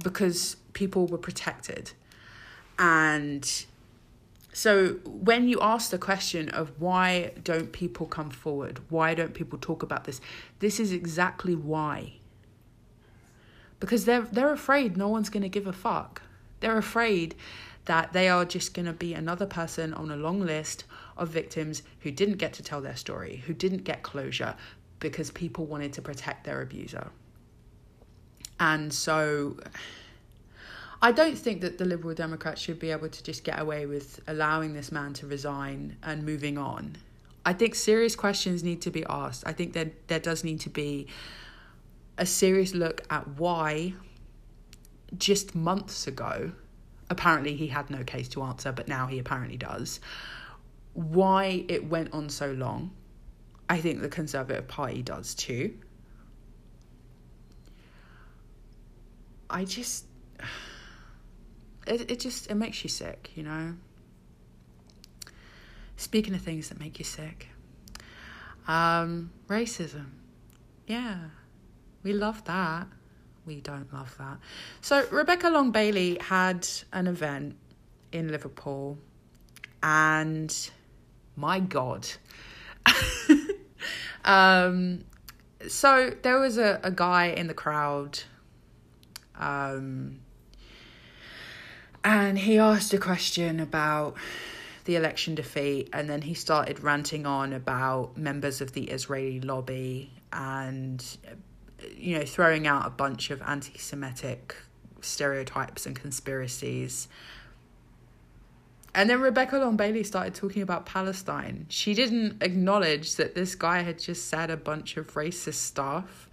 because people were protected. And so when you ask the question of why don't people come forward? Why don't people talk about this? This is exactly why. Because they're they're afraid no one's going to give a fuck. They're afraid that they are just going to be another person on a long list of victims who didn't get to tell their story, who didn't get closure because people wanted to protect their abuser. And so I don't think that the Liberal Democrats should be able to just get away with allowing this man to resign and moving on. I think serious questions need to be asked. I think that there does need to be a serious look at why just months ago, apparently he had no case to answer, but now he apparently does, why it went on so long. I think the Conservative Party does too. I just it, it just it makes you sick, you know. Speaking of things that make you sick, um, racism. Yeah, we love that. We don't love that. So Rebecca Long Bailey had an event in Liverpool, and my God. um, so there was a, a guy in the crowd. Um, and he asked a question about the election defeat, and then he started ranting on about members of the Israeli lobby and, you know, throwing out a bunch of anti Semitic stereotypes and conspiracies. And then Rebecca Long Bailey started talking about Palestine. She didn't acknowledge that this guy had just said a bunch of racist stuff.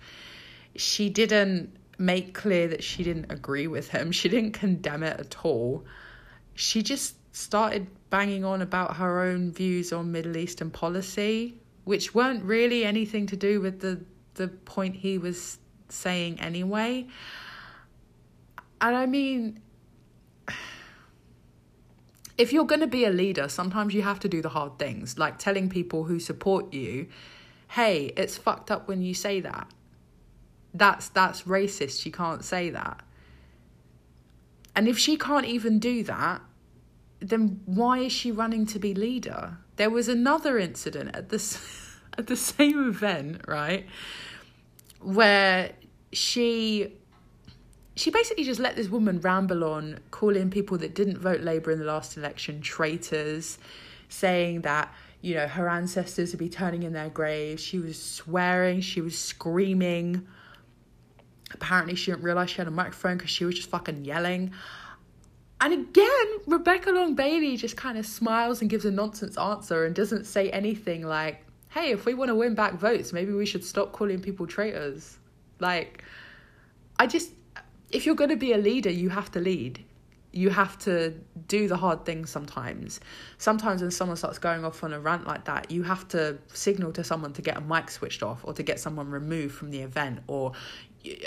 She didn't make clear that she didn't agree with him. She didn't condemn it at all. She just started banging on about her own views on Middle Eastern policy, which weren't really anything to do with the the point he was saying anyway. And I mean if you're going to be a leader, sometimes you have to do the hard things, like telling people who support you, "Hey, it's fucked up when you say that." that's that's racist. You can't say that. And if she can't even do that, then why is she running to be leader? There was another incident at this at the same event, right? Where she she basically just let this woman ramble on, calling people that didn't vote Labour in the last election traitors, saying that, you know, her ancestors would be turning in their graves. She was swearing, she was screaming. Apparently, she didn't realize she had a microphone because she was just fucking yelling. And again, Rebecca Long Bailey just kind of smiles and gives a nonsense answer and doesn't say anything like, hey, if we want to win back votes, maybe we should stop calling people traitors. Like, I just, if you're going to be a leader, you have to lead. You have to do the hard things sometimes. Sometimes when someone starts going off on a rant like that, you have to signal to someone to get a mic switched off or to get someone removed from the event. Or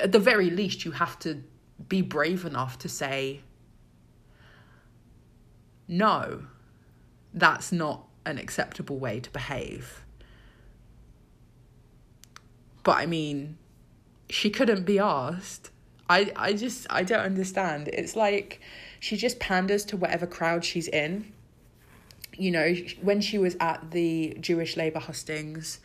at the very least, you have to be brave enough to say, no, that's not an acceptable way to behave. But I mean, she couldn't be asked. I, I just I don't understand. It's like she just panders to whatever crowd she's in. You know, when she was at the Jewish labor hustings,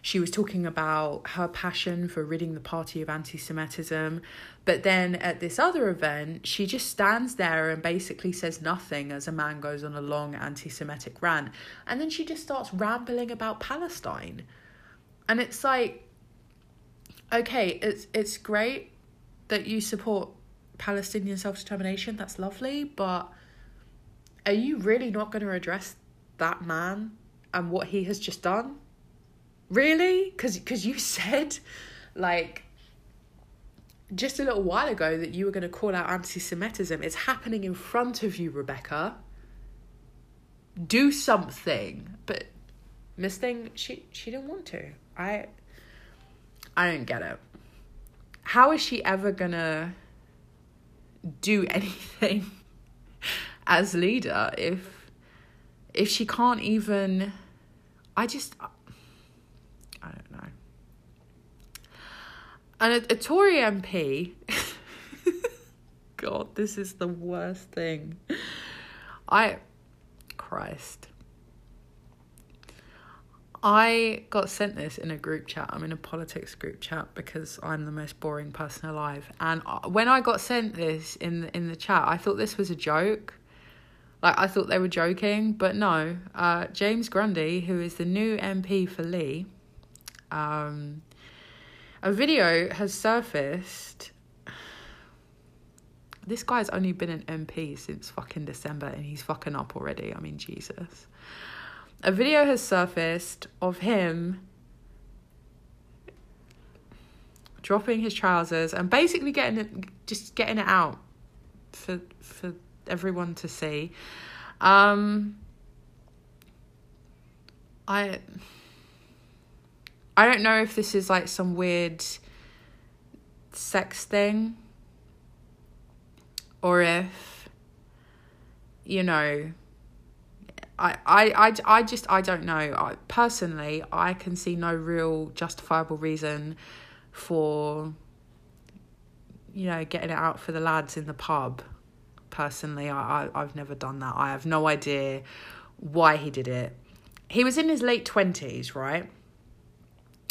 she was talking about her passion for ridding the party of anti Semitism. But then at this other event, she just stands there and basically says nothing as a man goes on a long anti Semitic rant. And then she just starts rambling about Palestine. And it's like, okay, it's it's great that you support Palestinian self determination. That's lovely, but are you really not going to address that man and what he has just done? Really? Because because you said like just a little while ago that you were going to call out anti-Semitism. It's happening in front of you, Rebecca. Do something, but Miss Thing, she she didn't want to. I I don't get it. How is she ever gonna do anything as leader if if she can't even I just I don't know. And a, a Tory MP God, this is the worst thing. I Christ. I got sent this in a group chat. I'm in a politics group chat because I'm the most boring person alive. And when I got sent this in the, in the chat, I thought this was a joke. Like I thought they were joking, but no. Uh, James Grundy, who is the new MP for Leigh, um, a video has surfaced. This guy's only been an MP since fucking December, and he's fucking up already. I mean, Jesus a video has surfaced of him dropping his trousers and basically getting it just getting it out for for everyone to see. Um i i don't know if this is like some weird sex thing or if you know I, I, I, I just I don't know. I, personally, I can see no real justifiable reason for you know getting it out for the lads in the pub. Personally, I, I I've never done that. I have no idea why he did it. He was in his late twenties, right?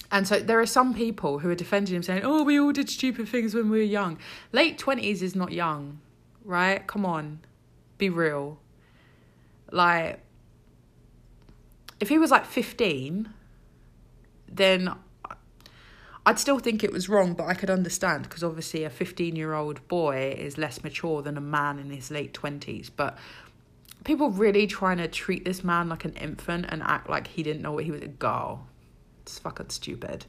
And so there are some people who are defending him saying, "Oh, we all did stupid things when we were young." Late twenties is not young, right? Come on, be real. Like if he was like 15, then I'd still think it was wrong, but I could understand because obviously a 15 year old boy is less mature than a man in his late 20s. But people really trying to treat this man like an infant and act like he didn't know what he was a girl. It's fucking stupid.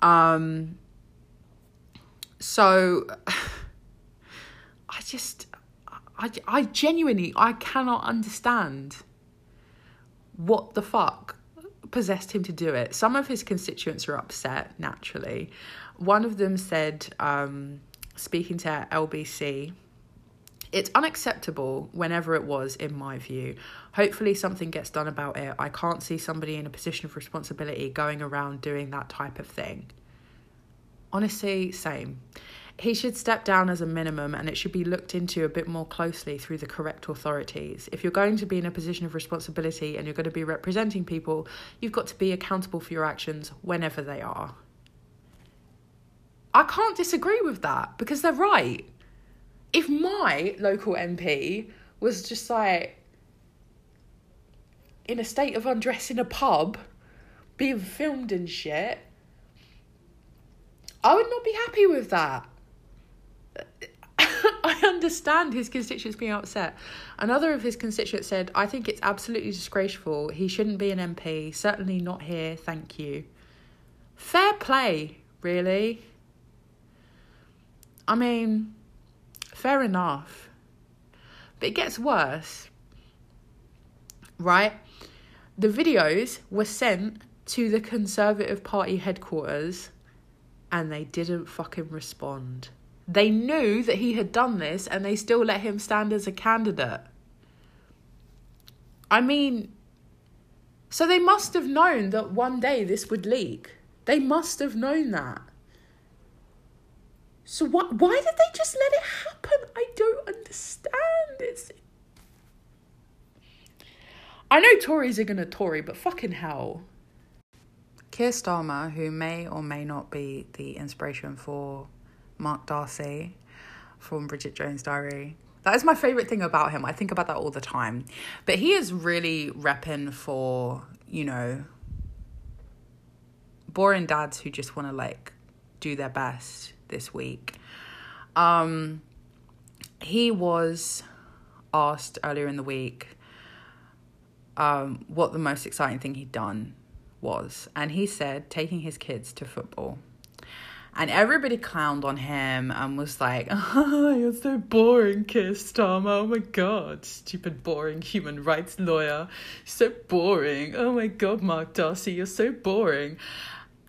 Um, so I just, I, I genuinely, I cannot understand what the fuck possessed him to do it. Some of his constituents are upset, naturally. One of them said, um, speaking to LBC, it's unacceptable whenever it was, in my view. Hopefully, something gets done about it. I can't see somebody in a position of responsibility going around doing that type of thing. Honestly, same he should step down as a minimum and it should be looked into a bit more closely through the correct authorities. If you're going to be in a position of responsibility and you're going to be representing people, you've got to be accountable for your actions whenever they are. I can't disagree with that because they're right. If my local MP was just like in a state of undress in a pub, being filmed and shit, I would not be happy with that. I understand his constituents being upset. Another of his constituents said, I think it's absolutely disgraceful. He shouldn't be an MP. Certainly not here. Thank you. Fair play, really. I mean, fair enough. But it gets worse. Right? The videos were sent to the Conservative Party headquarters and they didn't fucking respond. They knew that he had done this and they still let him stand as a candidate. I mean, so they must have known that one day this would leak. They must have known that. So what why did they just let it happen? I don't understand. It's I know Tories are gonna Tory, but fucking hell. Keir Starmer, who may or may not be the inspiration for Mark Darcy from Bridget Jones' Diary. That is my favourite thing about him. I think about that all the time. But he is really repping for, you know, boring dads who just want to like do their best this week. Um he was asked earlier in the week um what the most exciting thing he'd done was and he said taking his kids to football and everybody clowned on him and was like, oh, you're so boring, Keir Starmer. Oh my god, stupid, boring human rights lawyer. So boring. Oh my god, Mark Darcy, you're so boring.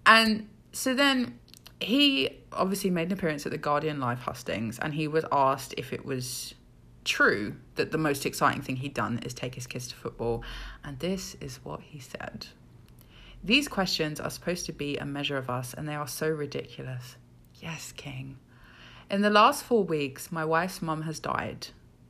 And so then he obviously made an appearance at the Guardian live hustings and he was asked if it was true that the most exciting thing he'd done is take his kids to football. And this is what he said. These questions are supposed to be a measure of us, and they are so ridiculous. Yes, King. In the last four weeks, my wife's mum has died.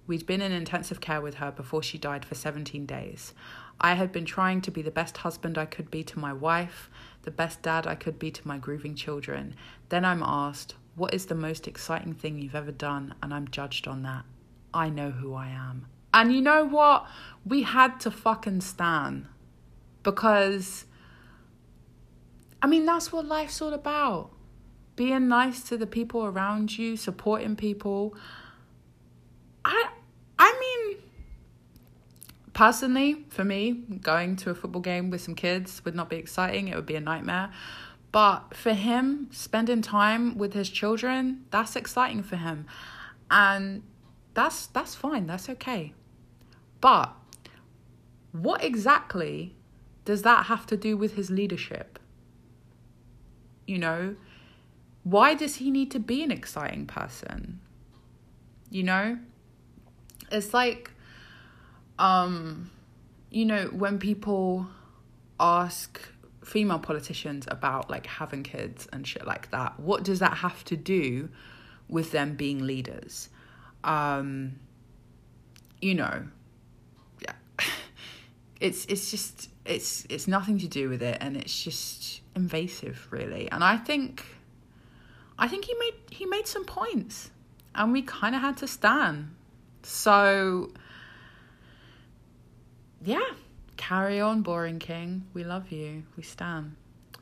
We'd been in intensive care with her before she died for 17 days. I had been trying to be the best husband I could be to my wife, the best dad I could be to my grieving children. Then I'm asked, What is the most exciting thing you've ever done? And I'm judged on that. I know who I am. And you know what? We had to fucking stand because I mean, that's what life's all about. Being nice to the people around you, supporting people. I I mean personally, for me, going to a football game with some kids would not be exciting. It would be a nightmare. But for him, spending time with his children, that's exciting for him. And that's that's fine. That's okay. But what exactly does that have to do with his leadership? You know, why does he need to be an exciting person? You know, it's like, um, you know, when people ask female politicians about like having kids and shit like that, what does that have to do with them being leaders? Um, you know, yeah, it's it's just it's it's nothing to do with it, and it's just invasive, really. And I think, I think he made he made some points, and we kind of had to stand. So, yeah, carry on, boring king. We love you. We stand.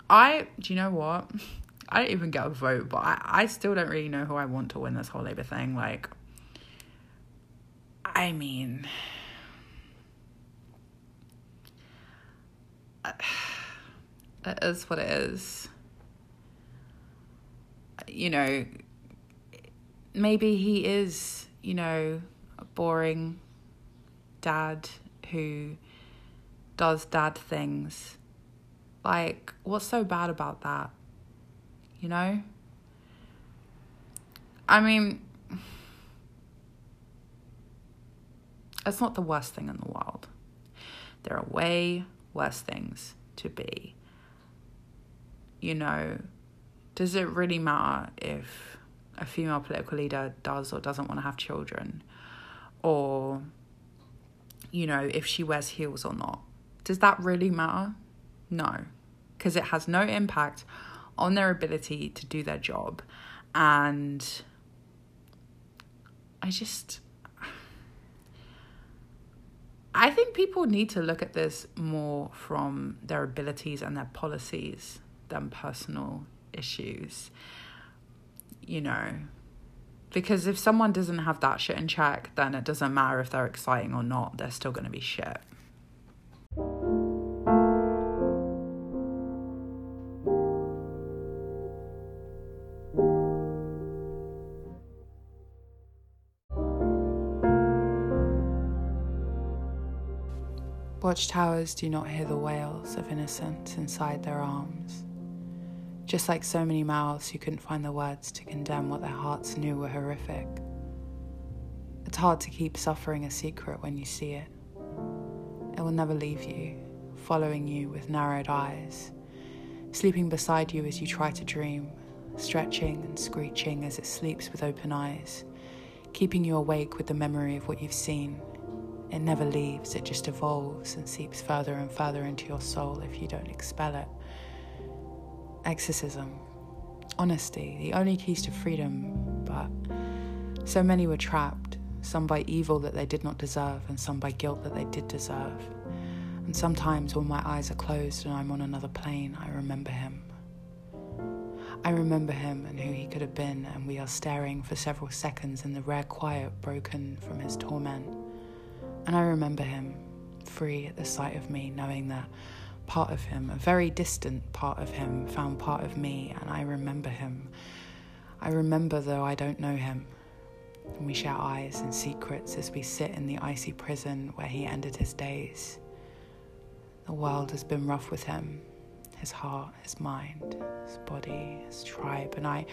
I do you know what? I don't even get a vote, but I, I still don't really know who I want to win this whole Labour thing. Like, I mean, uh, it is what it is. You know, maybe he is, you know, a boring dad who does dad things. Like, what's so bad about that? You know? I mean, it's not the worst thing in the world. There are way worse things to be you know, does it really matter if a female political leader does or doesn't want to have children? Or, you know, if she wears heels or not? Does that really matter? No, because it has no impact on their ability to do their job. And I just. I think people need to look at this more from their abilities and their policies than personal issues. You know, Because if someone doesn't have that shit in check, then it doesn't matter if they're exciting or not, they're still going to be shit. Watchtowers do not hear the wails of innocence inside their arms. Just like so many mouths who couldn't find the words to condemn what their hearts knew were horrific. It's hard to keep suffering a secret when you see it. It will never leave you, following you with narrowed eyes, sleeping beside you as you try to dream, stretching and screeching as it sleeps with open eyes, keeping you awake with the memory of what you've seen. It never leaves, it just evolves and seeps further and further into your soul if you don't expel it. Exorcism, honesty, the only keys to freedom, but so many were trapped, some by evil that they did not deserve, and some by guilt that they did deserve. And sometimes when my eyes are closed and I'm on another plane, I remember him. I remember him and who he could have been, and we are staring for several seconds in the rare quiet broken from his torment. And I remember him, free at the sight of me, knowing that part of him, a very distant part of him, found part of me, and I remember him. I remember, though I don't know him. And we share eyes and secrets as we sit in the icy prison where he ended his days. The world has been rough with him his heart, his mind, his body, his tribe, and I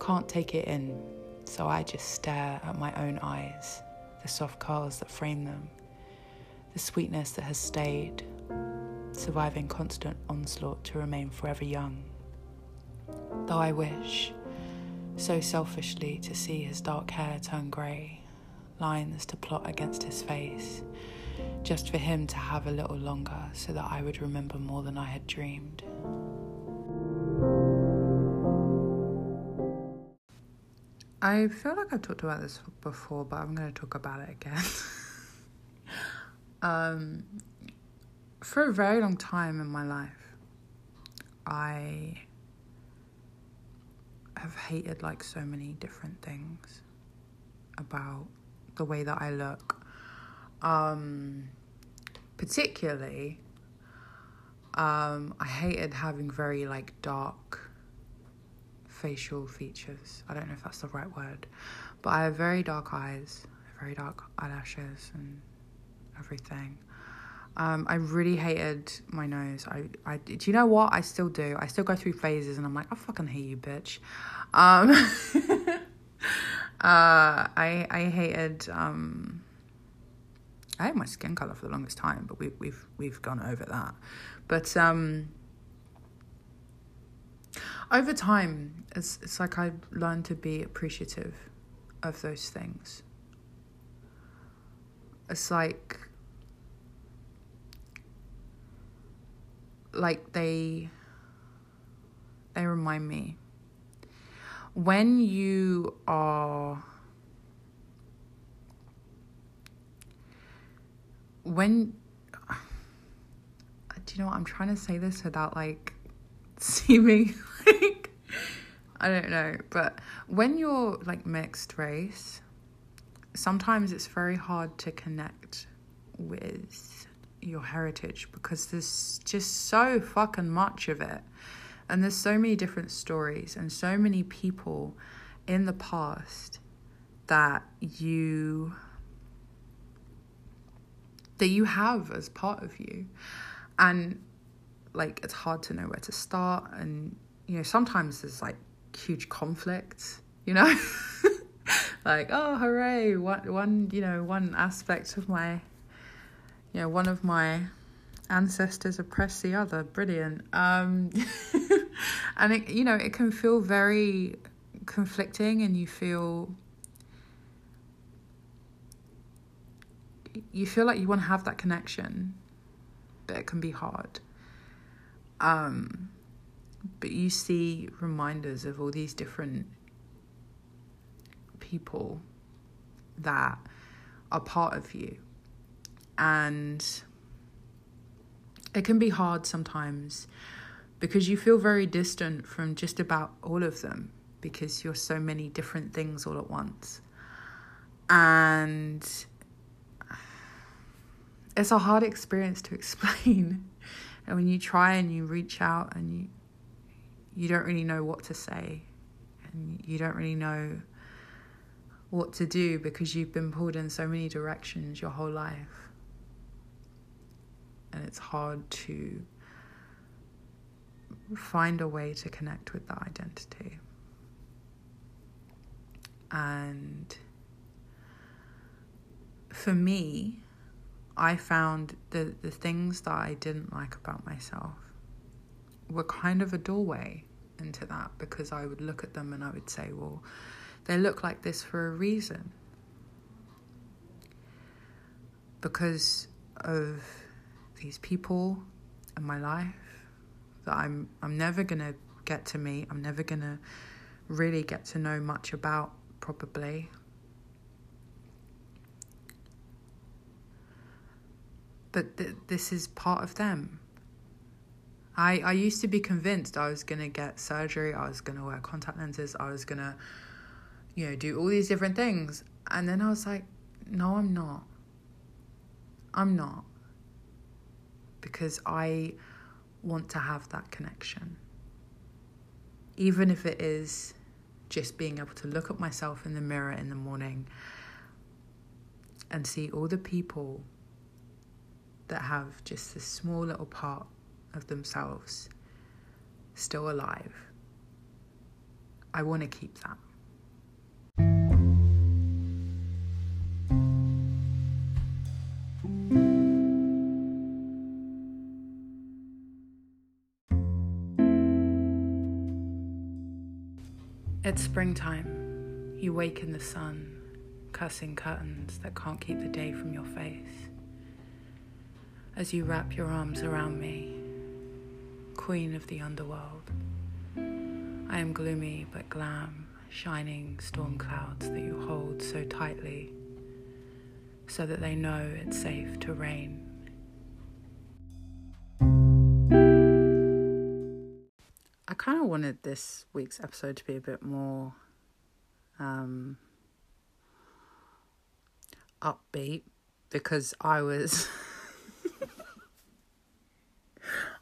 can't take it in, so I just stare at my own eyes, the soft curls that frame them, the sweetness that has stayed, surviving constant onslaught to remain forever young. Though I wish, so selfishly, to see his dark hair turn grey, lines to plot against his face, just for him to have a little longer so that I would remember more than I had dreamed. I feel like I've talked about this before, but I'm going to talk about it again. um, for a very long time in my life, I have hated like so many different things about the way that I look. Um, particularly, um, I hated having very like dark facial features. I don't know if that's the right word, but I have very dark eyes, very dark eyelashes, and everything. Um, I really hated my nose. I, I, do you know what? I still do. I still go through phases, and I'm like, I fucking hate you, bitch. Um, uh, I, I hated, um, I had my skin color for the longest time, but we, we've, we've gone over that. But um, over time, it's, it's like I learned to be appreciative of those things. It's like like they they remind me. When you are when do you know what? I'm trying to say this without like seeming like I don't know, but when you're like mixed race, sometimes it's very hard to connect with your heritage because there's just so fucking much of it. And there's so many different stories and so many people in the past that you that you have as part of you. And like it's hard to know where to start and you know sometimes there's like huge conflicts, you know? like, oh hooray, one one, you know, one aspect of my know, one of my ancestors oppressed the other. Brilliant. Um, and it, you know, it can feel very conflicting, and you feel you feel like you want to have that connection, but it can be hard. Um, but you see reminders of all these different people that are part of you and it can be hard sometimes because you feel very distant from just about all of them because you're so many different things all at once. And it's a hard experience to explain. and when you try and you reach out and you you don't really know what to say and you don't really know what to do because you've been pulled in so many directions your whole life. And it's hard to find a way to connect with that identity. And for me, I found the, the things that I didn't like about myself were kind of a doorway into that because I would look at them and I would say, well, they look like this for a reason. Because of these people in my life that I'm I'm never gonna get to meet, I'm never gonna really get to know much about probably. But th- this is part of them. I, I used to be convinced I was going to get surgery, I was going to wear contact lenses, I was going to, you know, do all these different things. And then I was like, no, I'm not. I'm not. Because I want to have that connection. Even if it is just being able to look at myself in the mirror in the morning and see all the people that have just this small little part of themselves still alive. I want to keep that. Springtime. You wake in the sun, cussing curtains that can't keep the day from your face. As you wrap your arms around me, queen of the underworld, I am gloomy but glam, shining storm clouds that you hold so tightly so that they know it's safe to rain. Wanted this week's episode to be a bit more um, upbeat because I was.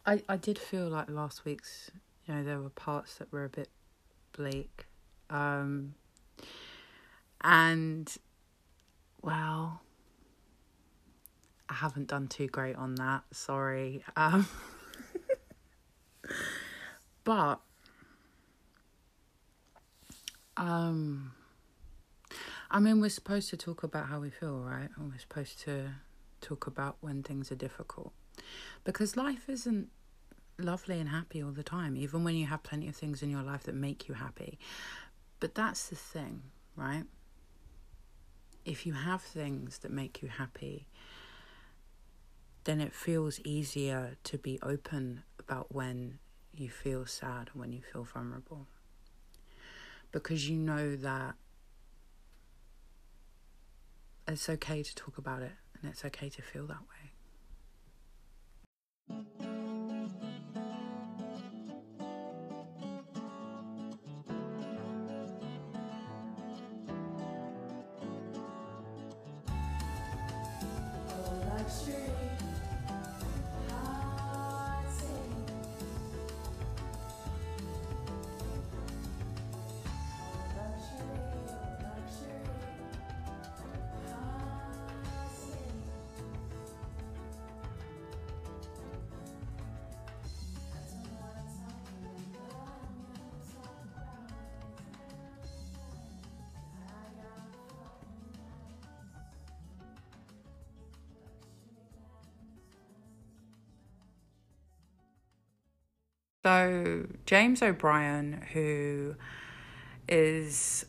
I, I did feel like last week's, you know, there were parts that were a bit bleak. Um, and, well, I haven't done too great on that. Sorry. Um, but, um, I mean, we're supposed to talk about how we feel, right? And we're supposed to talk about when things are difficult because life isn't lovely and happy all the time, even when you have plenty of things in your life that make you happy. But that's the thing, right? If you have things that make you happy, then it feels easier to be open about when you feel sad and when you feel vulnerable. Because you know that it's okay to talk about it and it's okay to feel that way. So, James O'Brien, who is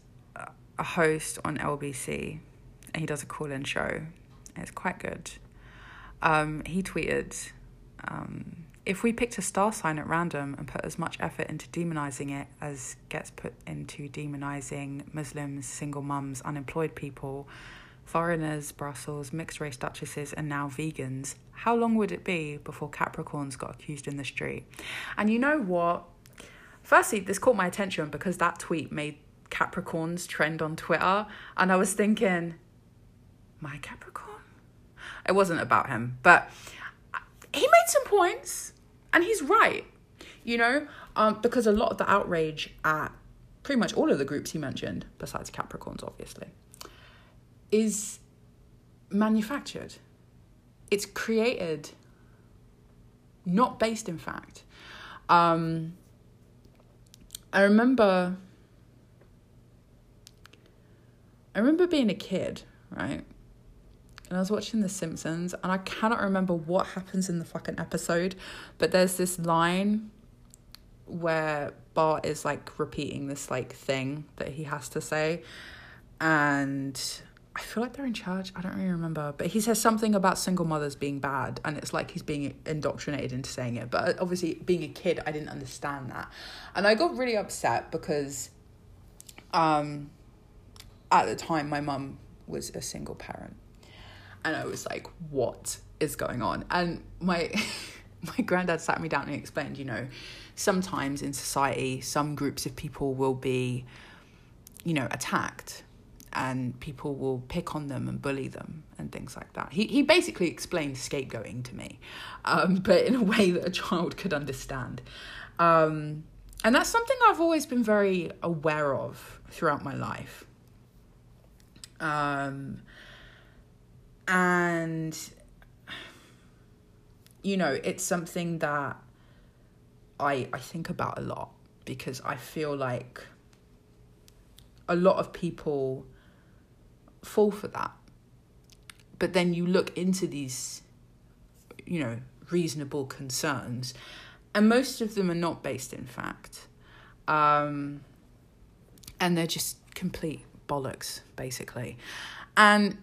a host on LBC, and he does a call in show, it's quite good. Um, he tweeted, um, if we picked a star sign at random and put as much effort into demonizing it as gets put into demonizing Muslims, single mums, unemployed people, foreigners, Brussels, mixed race duchesses, and now vegans, how long would it be before Capricorns got accused in the street? And you know what? firstly, this caught my attention because that tweet made Capricorns trend on Twitter, and I was thinking, my Capricorn? It wasn't about him, but he made some points, and he's right. You know, um, because a lot of the outrage at pretty much all of the groups he mentioned, besides Capricorns, obviously, is manufactured. It's created, not based in fact. Um, I remember. I remember being a kid, right? And I was watching The Simpsons, and I cannot remember what happens in the fucking episode, but there's this line where Bart is like repeating this like thing that he has to say, and I feel like they're in charge. I don't really remember, but he says something about single mothers being bad, and it's like he's being indoctrinated into saying it. But obviously, being a kid, I didn't understand that, and I got really upset because, um, at the time, my mum was a single parent, and I was like, "What is going on?" And my my granddad sat me down and explained, you know, sometimes in society, some groups of people will be, you know, attacked and people will pick on them and bully them and things like that. He he basically explained scapegoating to me, um, but in a way that a child could understand. Um, and that's something I've always been very aware of throughout my life. Um, and you know, it's something that I I think about a lot because I feel like a lot of people fall for that. But then you look into these, you know, reasonable concerns, and most of them are not based in fact. Um, and they're just complete bollocks, basically. And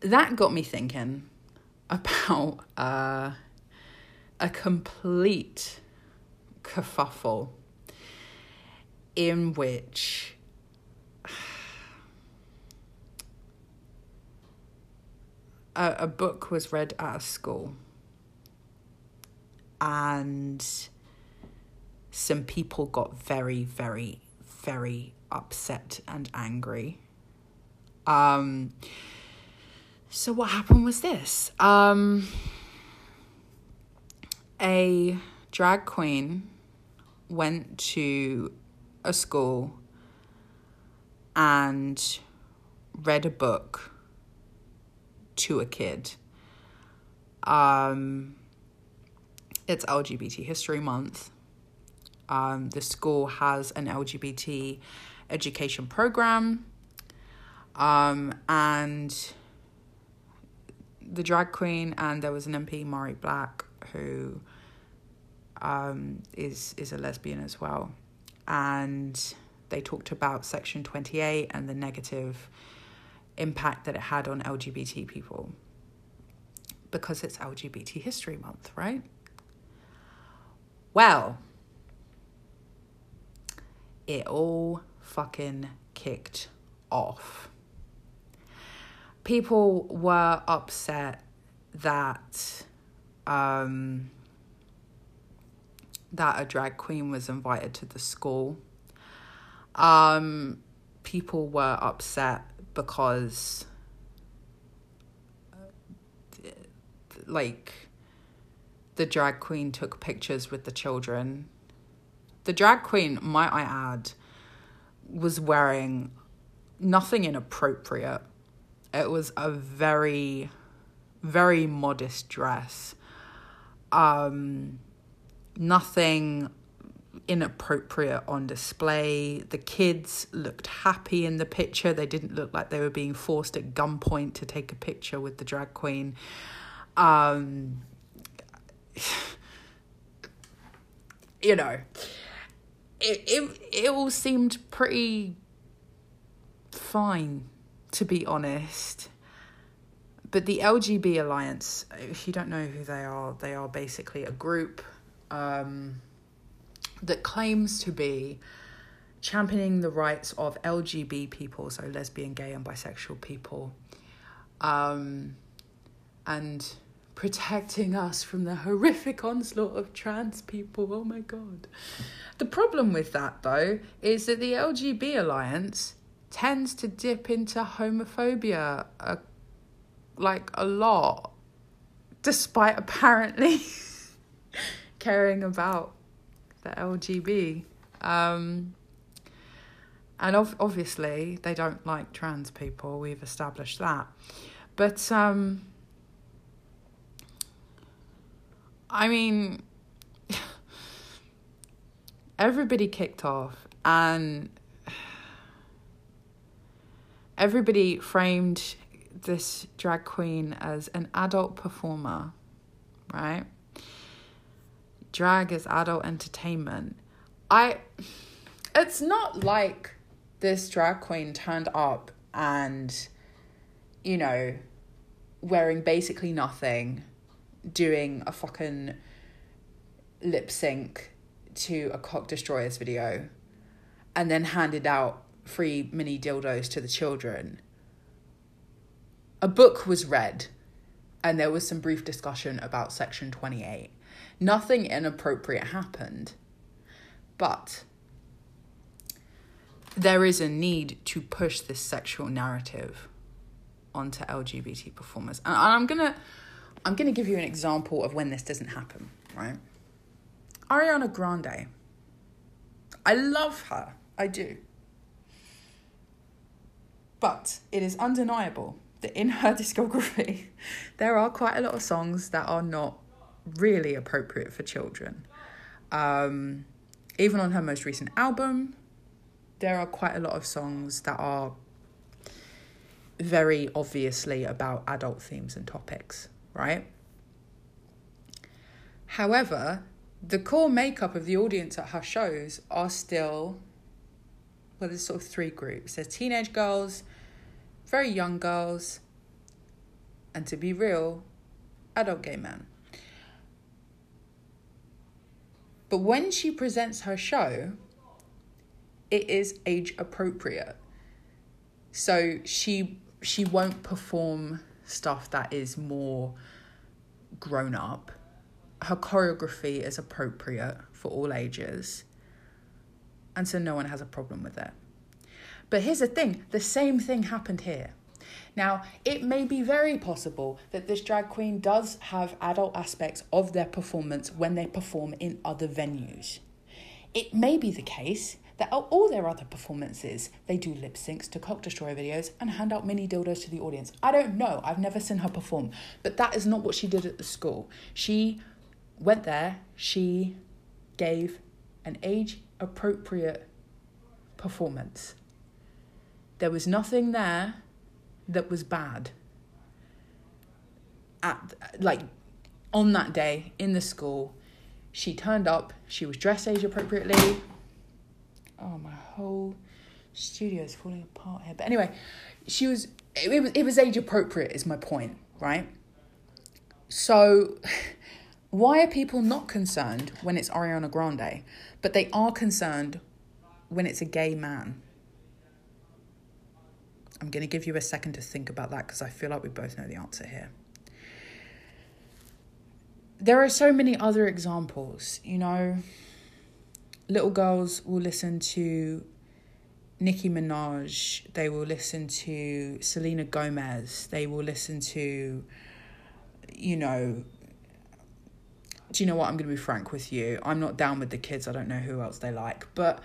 that got me thinking about uh, a complete kerfuffle in which a, a book was read at a school. And some people got very very very upset and angry. Um so what happened was this. Um a drag queen went to a school and read a book to a kid. Um, it's LGBT History Month. Um, the school has an LGBT education program. Um, and the drag queen, and there was an MP, Mhairi Black, who um, is is a lesbian as well, and they talked about Section Twenty Eight and the negative impact that it had on LGBT people because it's LGBT History Month, right? Well, it all fucking kicked off. People were upset that um, that a drag queen was invited to the school. Um, people were upset because like the drag queen took pictures with the children. The drag queen, might I add, was wearing nothing inappropriate. It was a very, very modest dress. Um, nothing inappropriate on display. The kids looked happy in the picture. They didn't look like they were being forced at gunpoint to take a picture with the drag queen. Um, you know, it, it, it all seemed pretty fine, to be honest. But the LGB Alliance, if you don't know who they are, they are basically a group um, that claims to be championing the rights of LGB people, so lesbian, gay, and bisexual people. Um, and protecting us from the horrific onslaught of trans people. Oh my god. The problem with that, though, is that the LGB Alliance tends to dip into homophobia uh, like a lot, despite apparently caring about the LGB. Um, and ov- obviously, they don't like trans people, we've established that. But, um, I mean, everybody kicked off and everybody framed this drag queen as an adult performer, right? Drag is adult entertainment. I it's not like this drag queen turned up and you know wearing basically nothing doing a fucking lip sync to a cock destroyers video and then handed out free mini dildos to the children. A book was read and there was some brief discussion about section 28. Nothing inappropriate happened. But there is a need to push this sexual narrative onto LGBT performers. And I'm going to I'm going to give you an example of when this doesn't happen, right? Ariana Grande. I love her. I do. But it is undeniable that in her discography, there are quite a lot of songs that are not really appropriate for children. Um, even on her most recent album, there are quite a lot of songs that are very obviously about adult themes and topics, right? However, the core makeup of the audience at her shows are still well, there's sort of three groups. There's teenage girls, very young girls, and to be real, adult gay men. But when she presents her show, it is age appropriate. So she she won't perform stuff that is more grown up. Her choreography is appropriate for all ages. And so no one has a problem with it. But here's the thing the same thing happened here. Now, it may be very possible that this drag queen does have adult aspects of their performance when they perform in other venues. It may be the case that at all their other performances, they do lip syncs to Cock Destroyer videos and hand out mini dildos to the audience. I don't know, I've never seen her perform, but that is not what she did at the school. She went there, she gave an age appropriate performance. There was nothing there that was bad. At like on that day in the school, she turned up, she was dressed age appropriately. Oh, my whole studio is falling apart here. But anyway, she was it, it was it was age appropriate is my point, right? So why are people not concerned when it's Ariana Grande, but they are concerned when it's a gay man? I'm going to give you a second to think about that because I feel like we both know the answer here. There are so many other examples, you know. Little girls will listen to Nicki Minaj, they will listen to Selena Gomez, they will listen to, you know, do you know what? I'm going to be frank with you. I'm not down with the kids. I don't know who else they like. But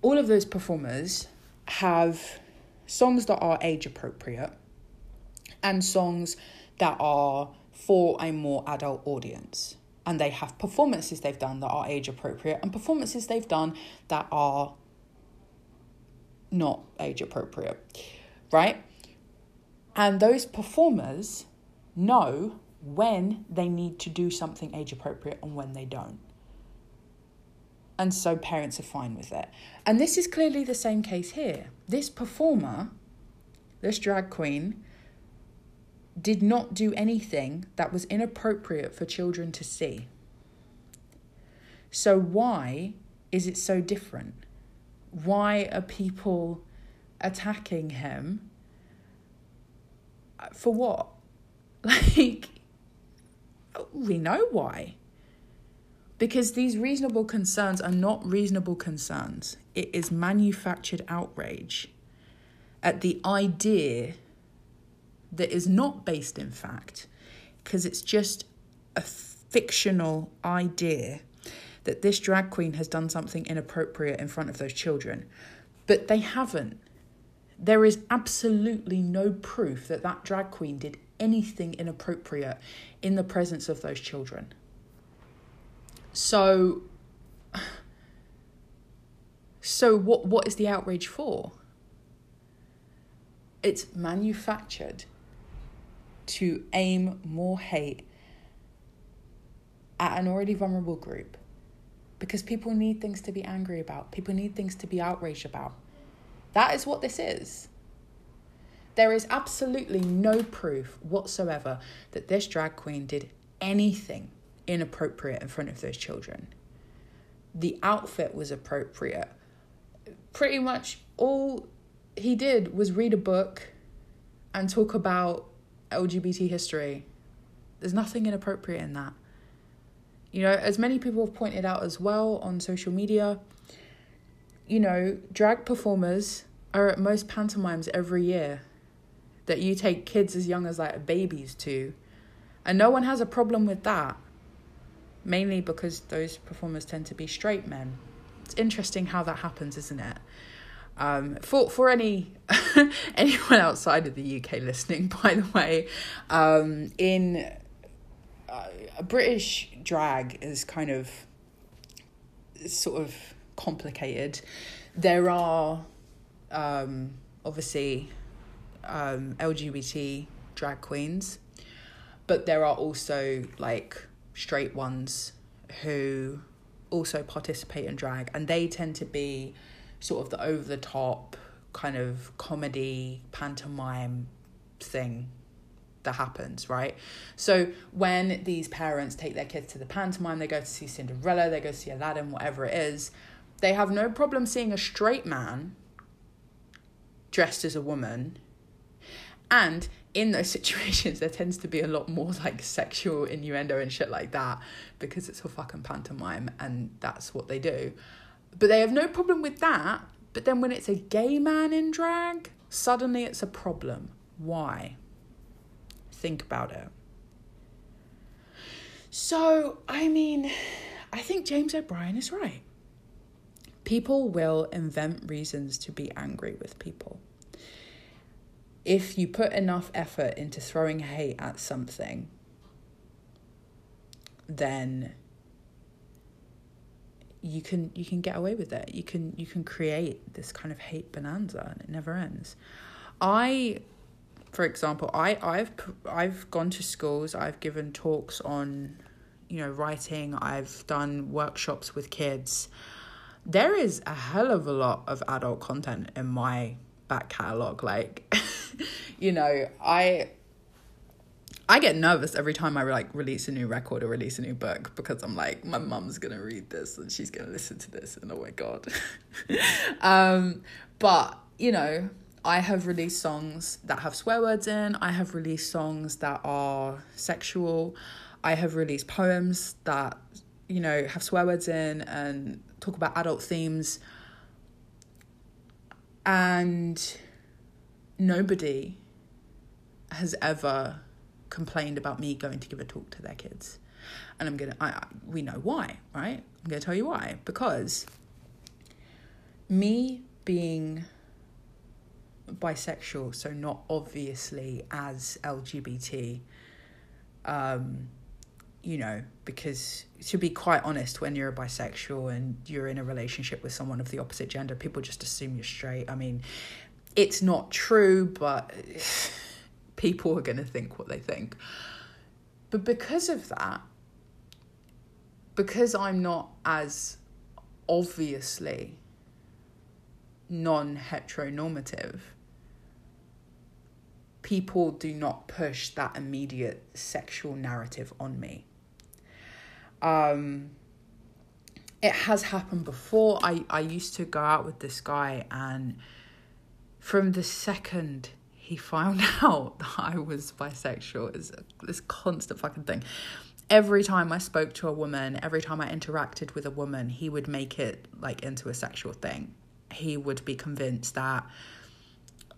all of those performers have songs that are age appropriate and songs that are for a more adult audience. And they have performances they've done that are age appropriate and performances they've done that are not age appropriate, right? And those performers know when they need to do something age appropriate and when they don't. And so parents are fine with it. And this is clearly the same case here. This performer, this drag queen, did not do anything that was inappropriate for children to see. So, why is it so different? Why are people attacking him? Uh, for what? Like, we know why. Because these reasonable concerns are not reasonable concerns, it is manufactured outrage at the idea that is not based in fact, because it's just a fictional idea that this drag queen has done something inappropriate in front of those children. But they haven't. There is absolutely no proof that that drag queen did anything inappropriate in the presence of those children. So so what what is the outrage for? It's manufactured to aim more hate at an already vulnerable group because people need things to be angry about. People need things to be outraged about. That is what this is. There is absolutely no proof whatsoever that this drag queen did anything inappropriate in front of those children. The outfit was appropriate. Pretty much all he did was read a book and talk about LGBT history. There's nothing inappropriate in that. You know, as many people have pointed out as well on social media, you know, drag performers are at most pantomimes every year that you take kids as young as like babies to. And no one has a problem with that. Mainly because those performers tend to be straight men. It's interesting how that happens, isn't it? Um, for for any anyone outside of the UK listening, by the way, um, in uh, British drag is kind of sort of complicated. There are um, obviously um, LGBT drag queens, but there are also like straight ones who also participate in drag, and they tend to be sort of the over the top kind of comedy pantomime thing that happens, right? So when these parents take their kids to the pantomime, they go to see Cinderella, they go see Aladdin, whatever it is, they have no problem seeing a straight man dressed as a woman. And in those situations, there tends to be a lot more like sexual innuendo and shit like that because it's a fucking pantomime and that's what they do. But they have no problem with that. But then when it's a gay man in drag, suddenly it's a problem. Why? Think about it. So, I mean, I think James O'Brien is right. People will invent reasons to be angry with people. If you put enough effort into throwing hate at something, then you can you can get away with it. You can you can create this kind of hate bonanza and it never ends. I for example, I I've I've gone to schools, I've given talks on you know writing, I've done workshops with kids. There is a hell of a lot of adult content in my back catalog like you know, I I get nervous every time I like release a new record or release a new book because I'm like, my mum's gonna read this and she's gonna listen to this, and oh my god. um, but you know, I have released songs that have swear words in. I have released songs that are sexual. I have released poems that you know have swear words in and talk about adult themes. And nobody has ever complained about me going to give a talk to their kids. And I'm gonna, I, I we know why, right? I'm gonna tell you why. Because me being bisexual, so not obviously as LGBT, um, you know, because to be quite honest, when you're a bisexual and you're in a relationship with someone of the opposite gender, people just assume you're straight. I mean, it's not true, but people are going to think what they think. But because of that, because I'm not as obviously non heteronormative, people do not push that immediate sexual narrative on me. Um, it has happened before. I, I used to go out with this guy, and from the second he found out that I was bisexual. It's this constant fucking thing. Every time I spoke to a woman, every time I interacted with a woman, he would make it like into a sexual thing. He would be convinced that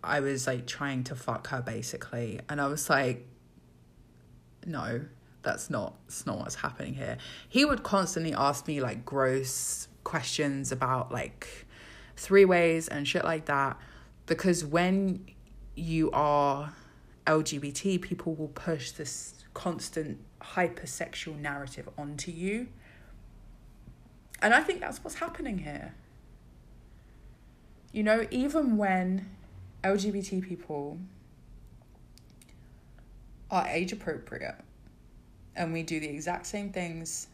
I was like trying to fuck her basically. And I was like, no, that's not that's not what's happening here. He would constantly ask me like gross questions about like three ways and shit like that. Because when you are LGBT, people will push this constant hypersexual narrative onto you. And I think that's what's happening here. You know, even when LGBT people are age appropriate and we do the exact same things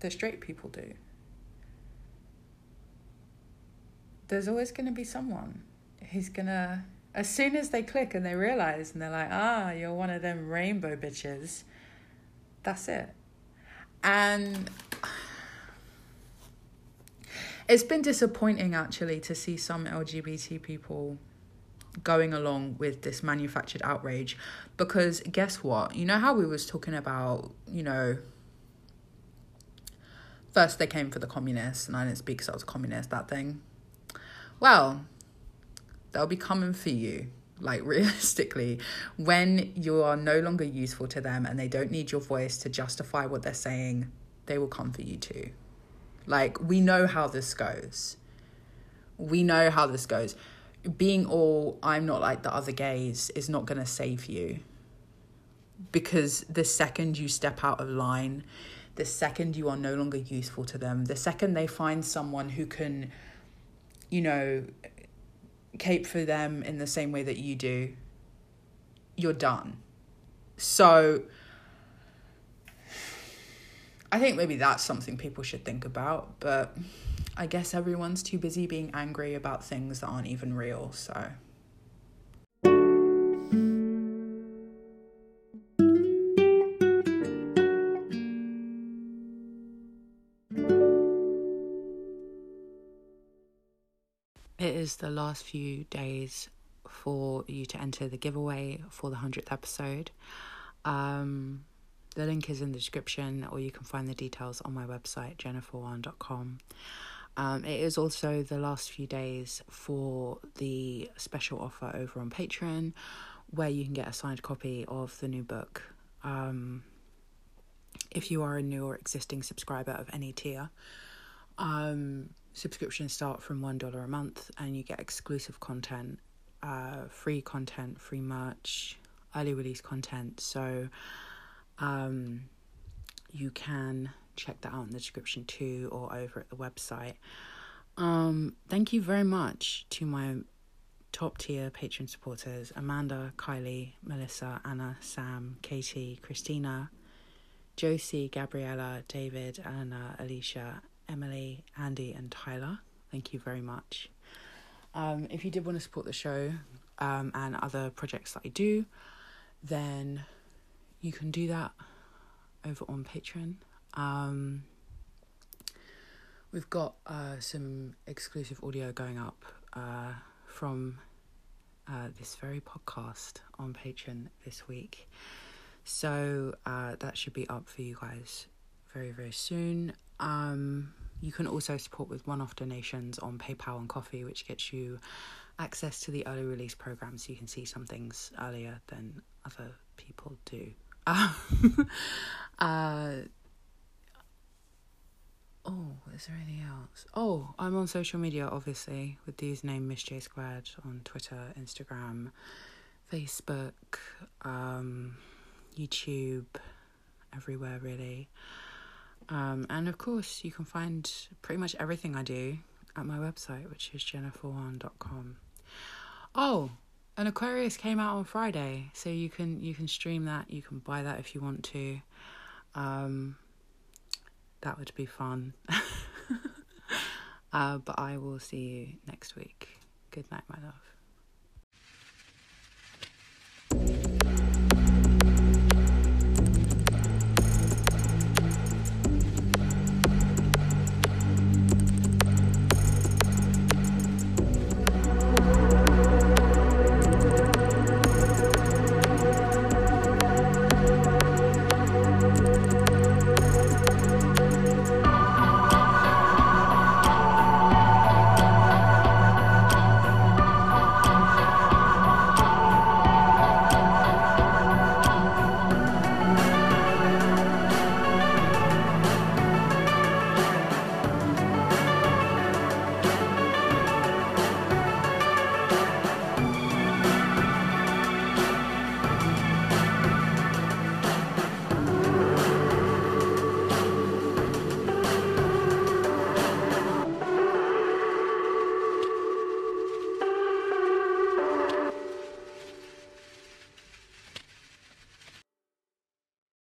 that straight people do, there's always going to be someone who's going to, as soon as they click and they realize and they're like, ah, you're one of them rainbow bitches, that's it. And it's been disappointing actually to see some LGBT people going along with this manufactured outrage because guess what? You know how we was talking about you know first they came for the communists and i didn't speak because i was a communist that thing. Well they'll be coming for you like realistically when you are no longer useful to them and they don't need your voice to justify what they're saying they will come for you too. Like we know how this goes. We know how this goes being all I'm not like the other gays is not going to save you. Because the second you step out of line, the second you are no longer useful to them, the second they find someone who can, you know, cape for them in the same way that you do, you're done. So I think maybe that's something people should think about, but I guess everyone's too busy being angry about things that aren't even real, so. It is the last few days for you to enter the giveaway for the 100th episode. Um, the link is in the description, or you can find the details on my website, jenniferwan.com. Um, it is also the last few days for the special offer over on Patreon, where you can get a signed copy of the new book. Um, if you are a new or existing subscriber of any tier, um, subscriptions start from $1 a month and you get exclusive content, uh, free content, free merch, early release content. So um, you can check that out in the description too or over at the website. Um, thank you very much to my top tier patron supporters Amanda, Kylie, Melissa, Anna, Sam, Katie, Christina, Josie, Gabriella, David, Anna, Alicia, Emily, Andy, and Tyler. Thank you very much. Um, if you did want to support the show um, and other projects that I do, then you can do that over on Patreon. Um, we've got uh, some exclusive audio going up uh, from uh, this very podcast on Patreon this week. So uh, that should be up for you guys very, very soon. Um, you can also support with one off donations on PayPal and Ko-fi, which gets you access to the early release program so you can see some things earlier than other people do. uh, Oh, is there anything else? Oh, I'm on social media, obviously, with the username Miss J Squared on Twitter, Instagram, Facebook, um, YouTube, everywhere really. Um, and of course, you can find pretty much everything I do at my website, which is jenniferwan.com. Oh, an Aquarius came out on Friday, so you can you can stream that. You can buy that if you want to. Um, that would be fun. uh, but I will see you next week. Good night, my love.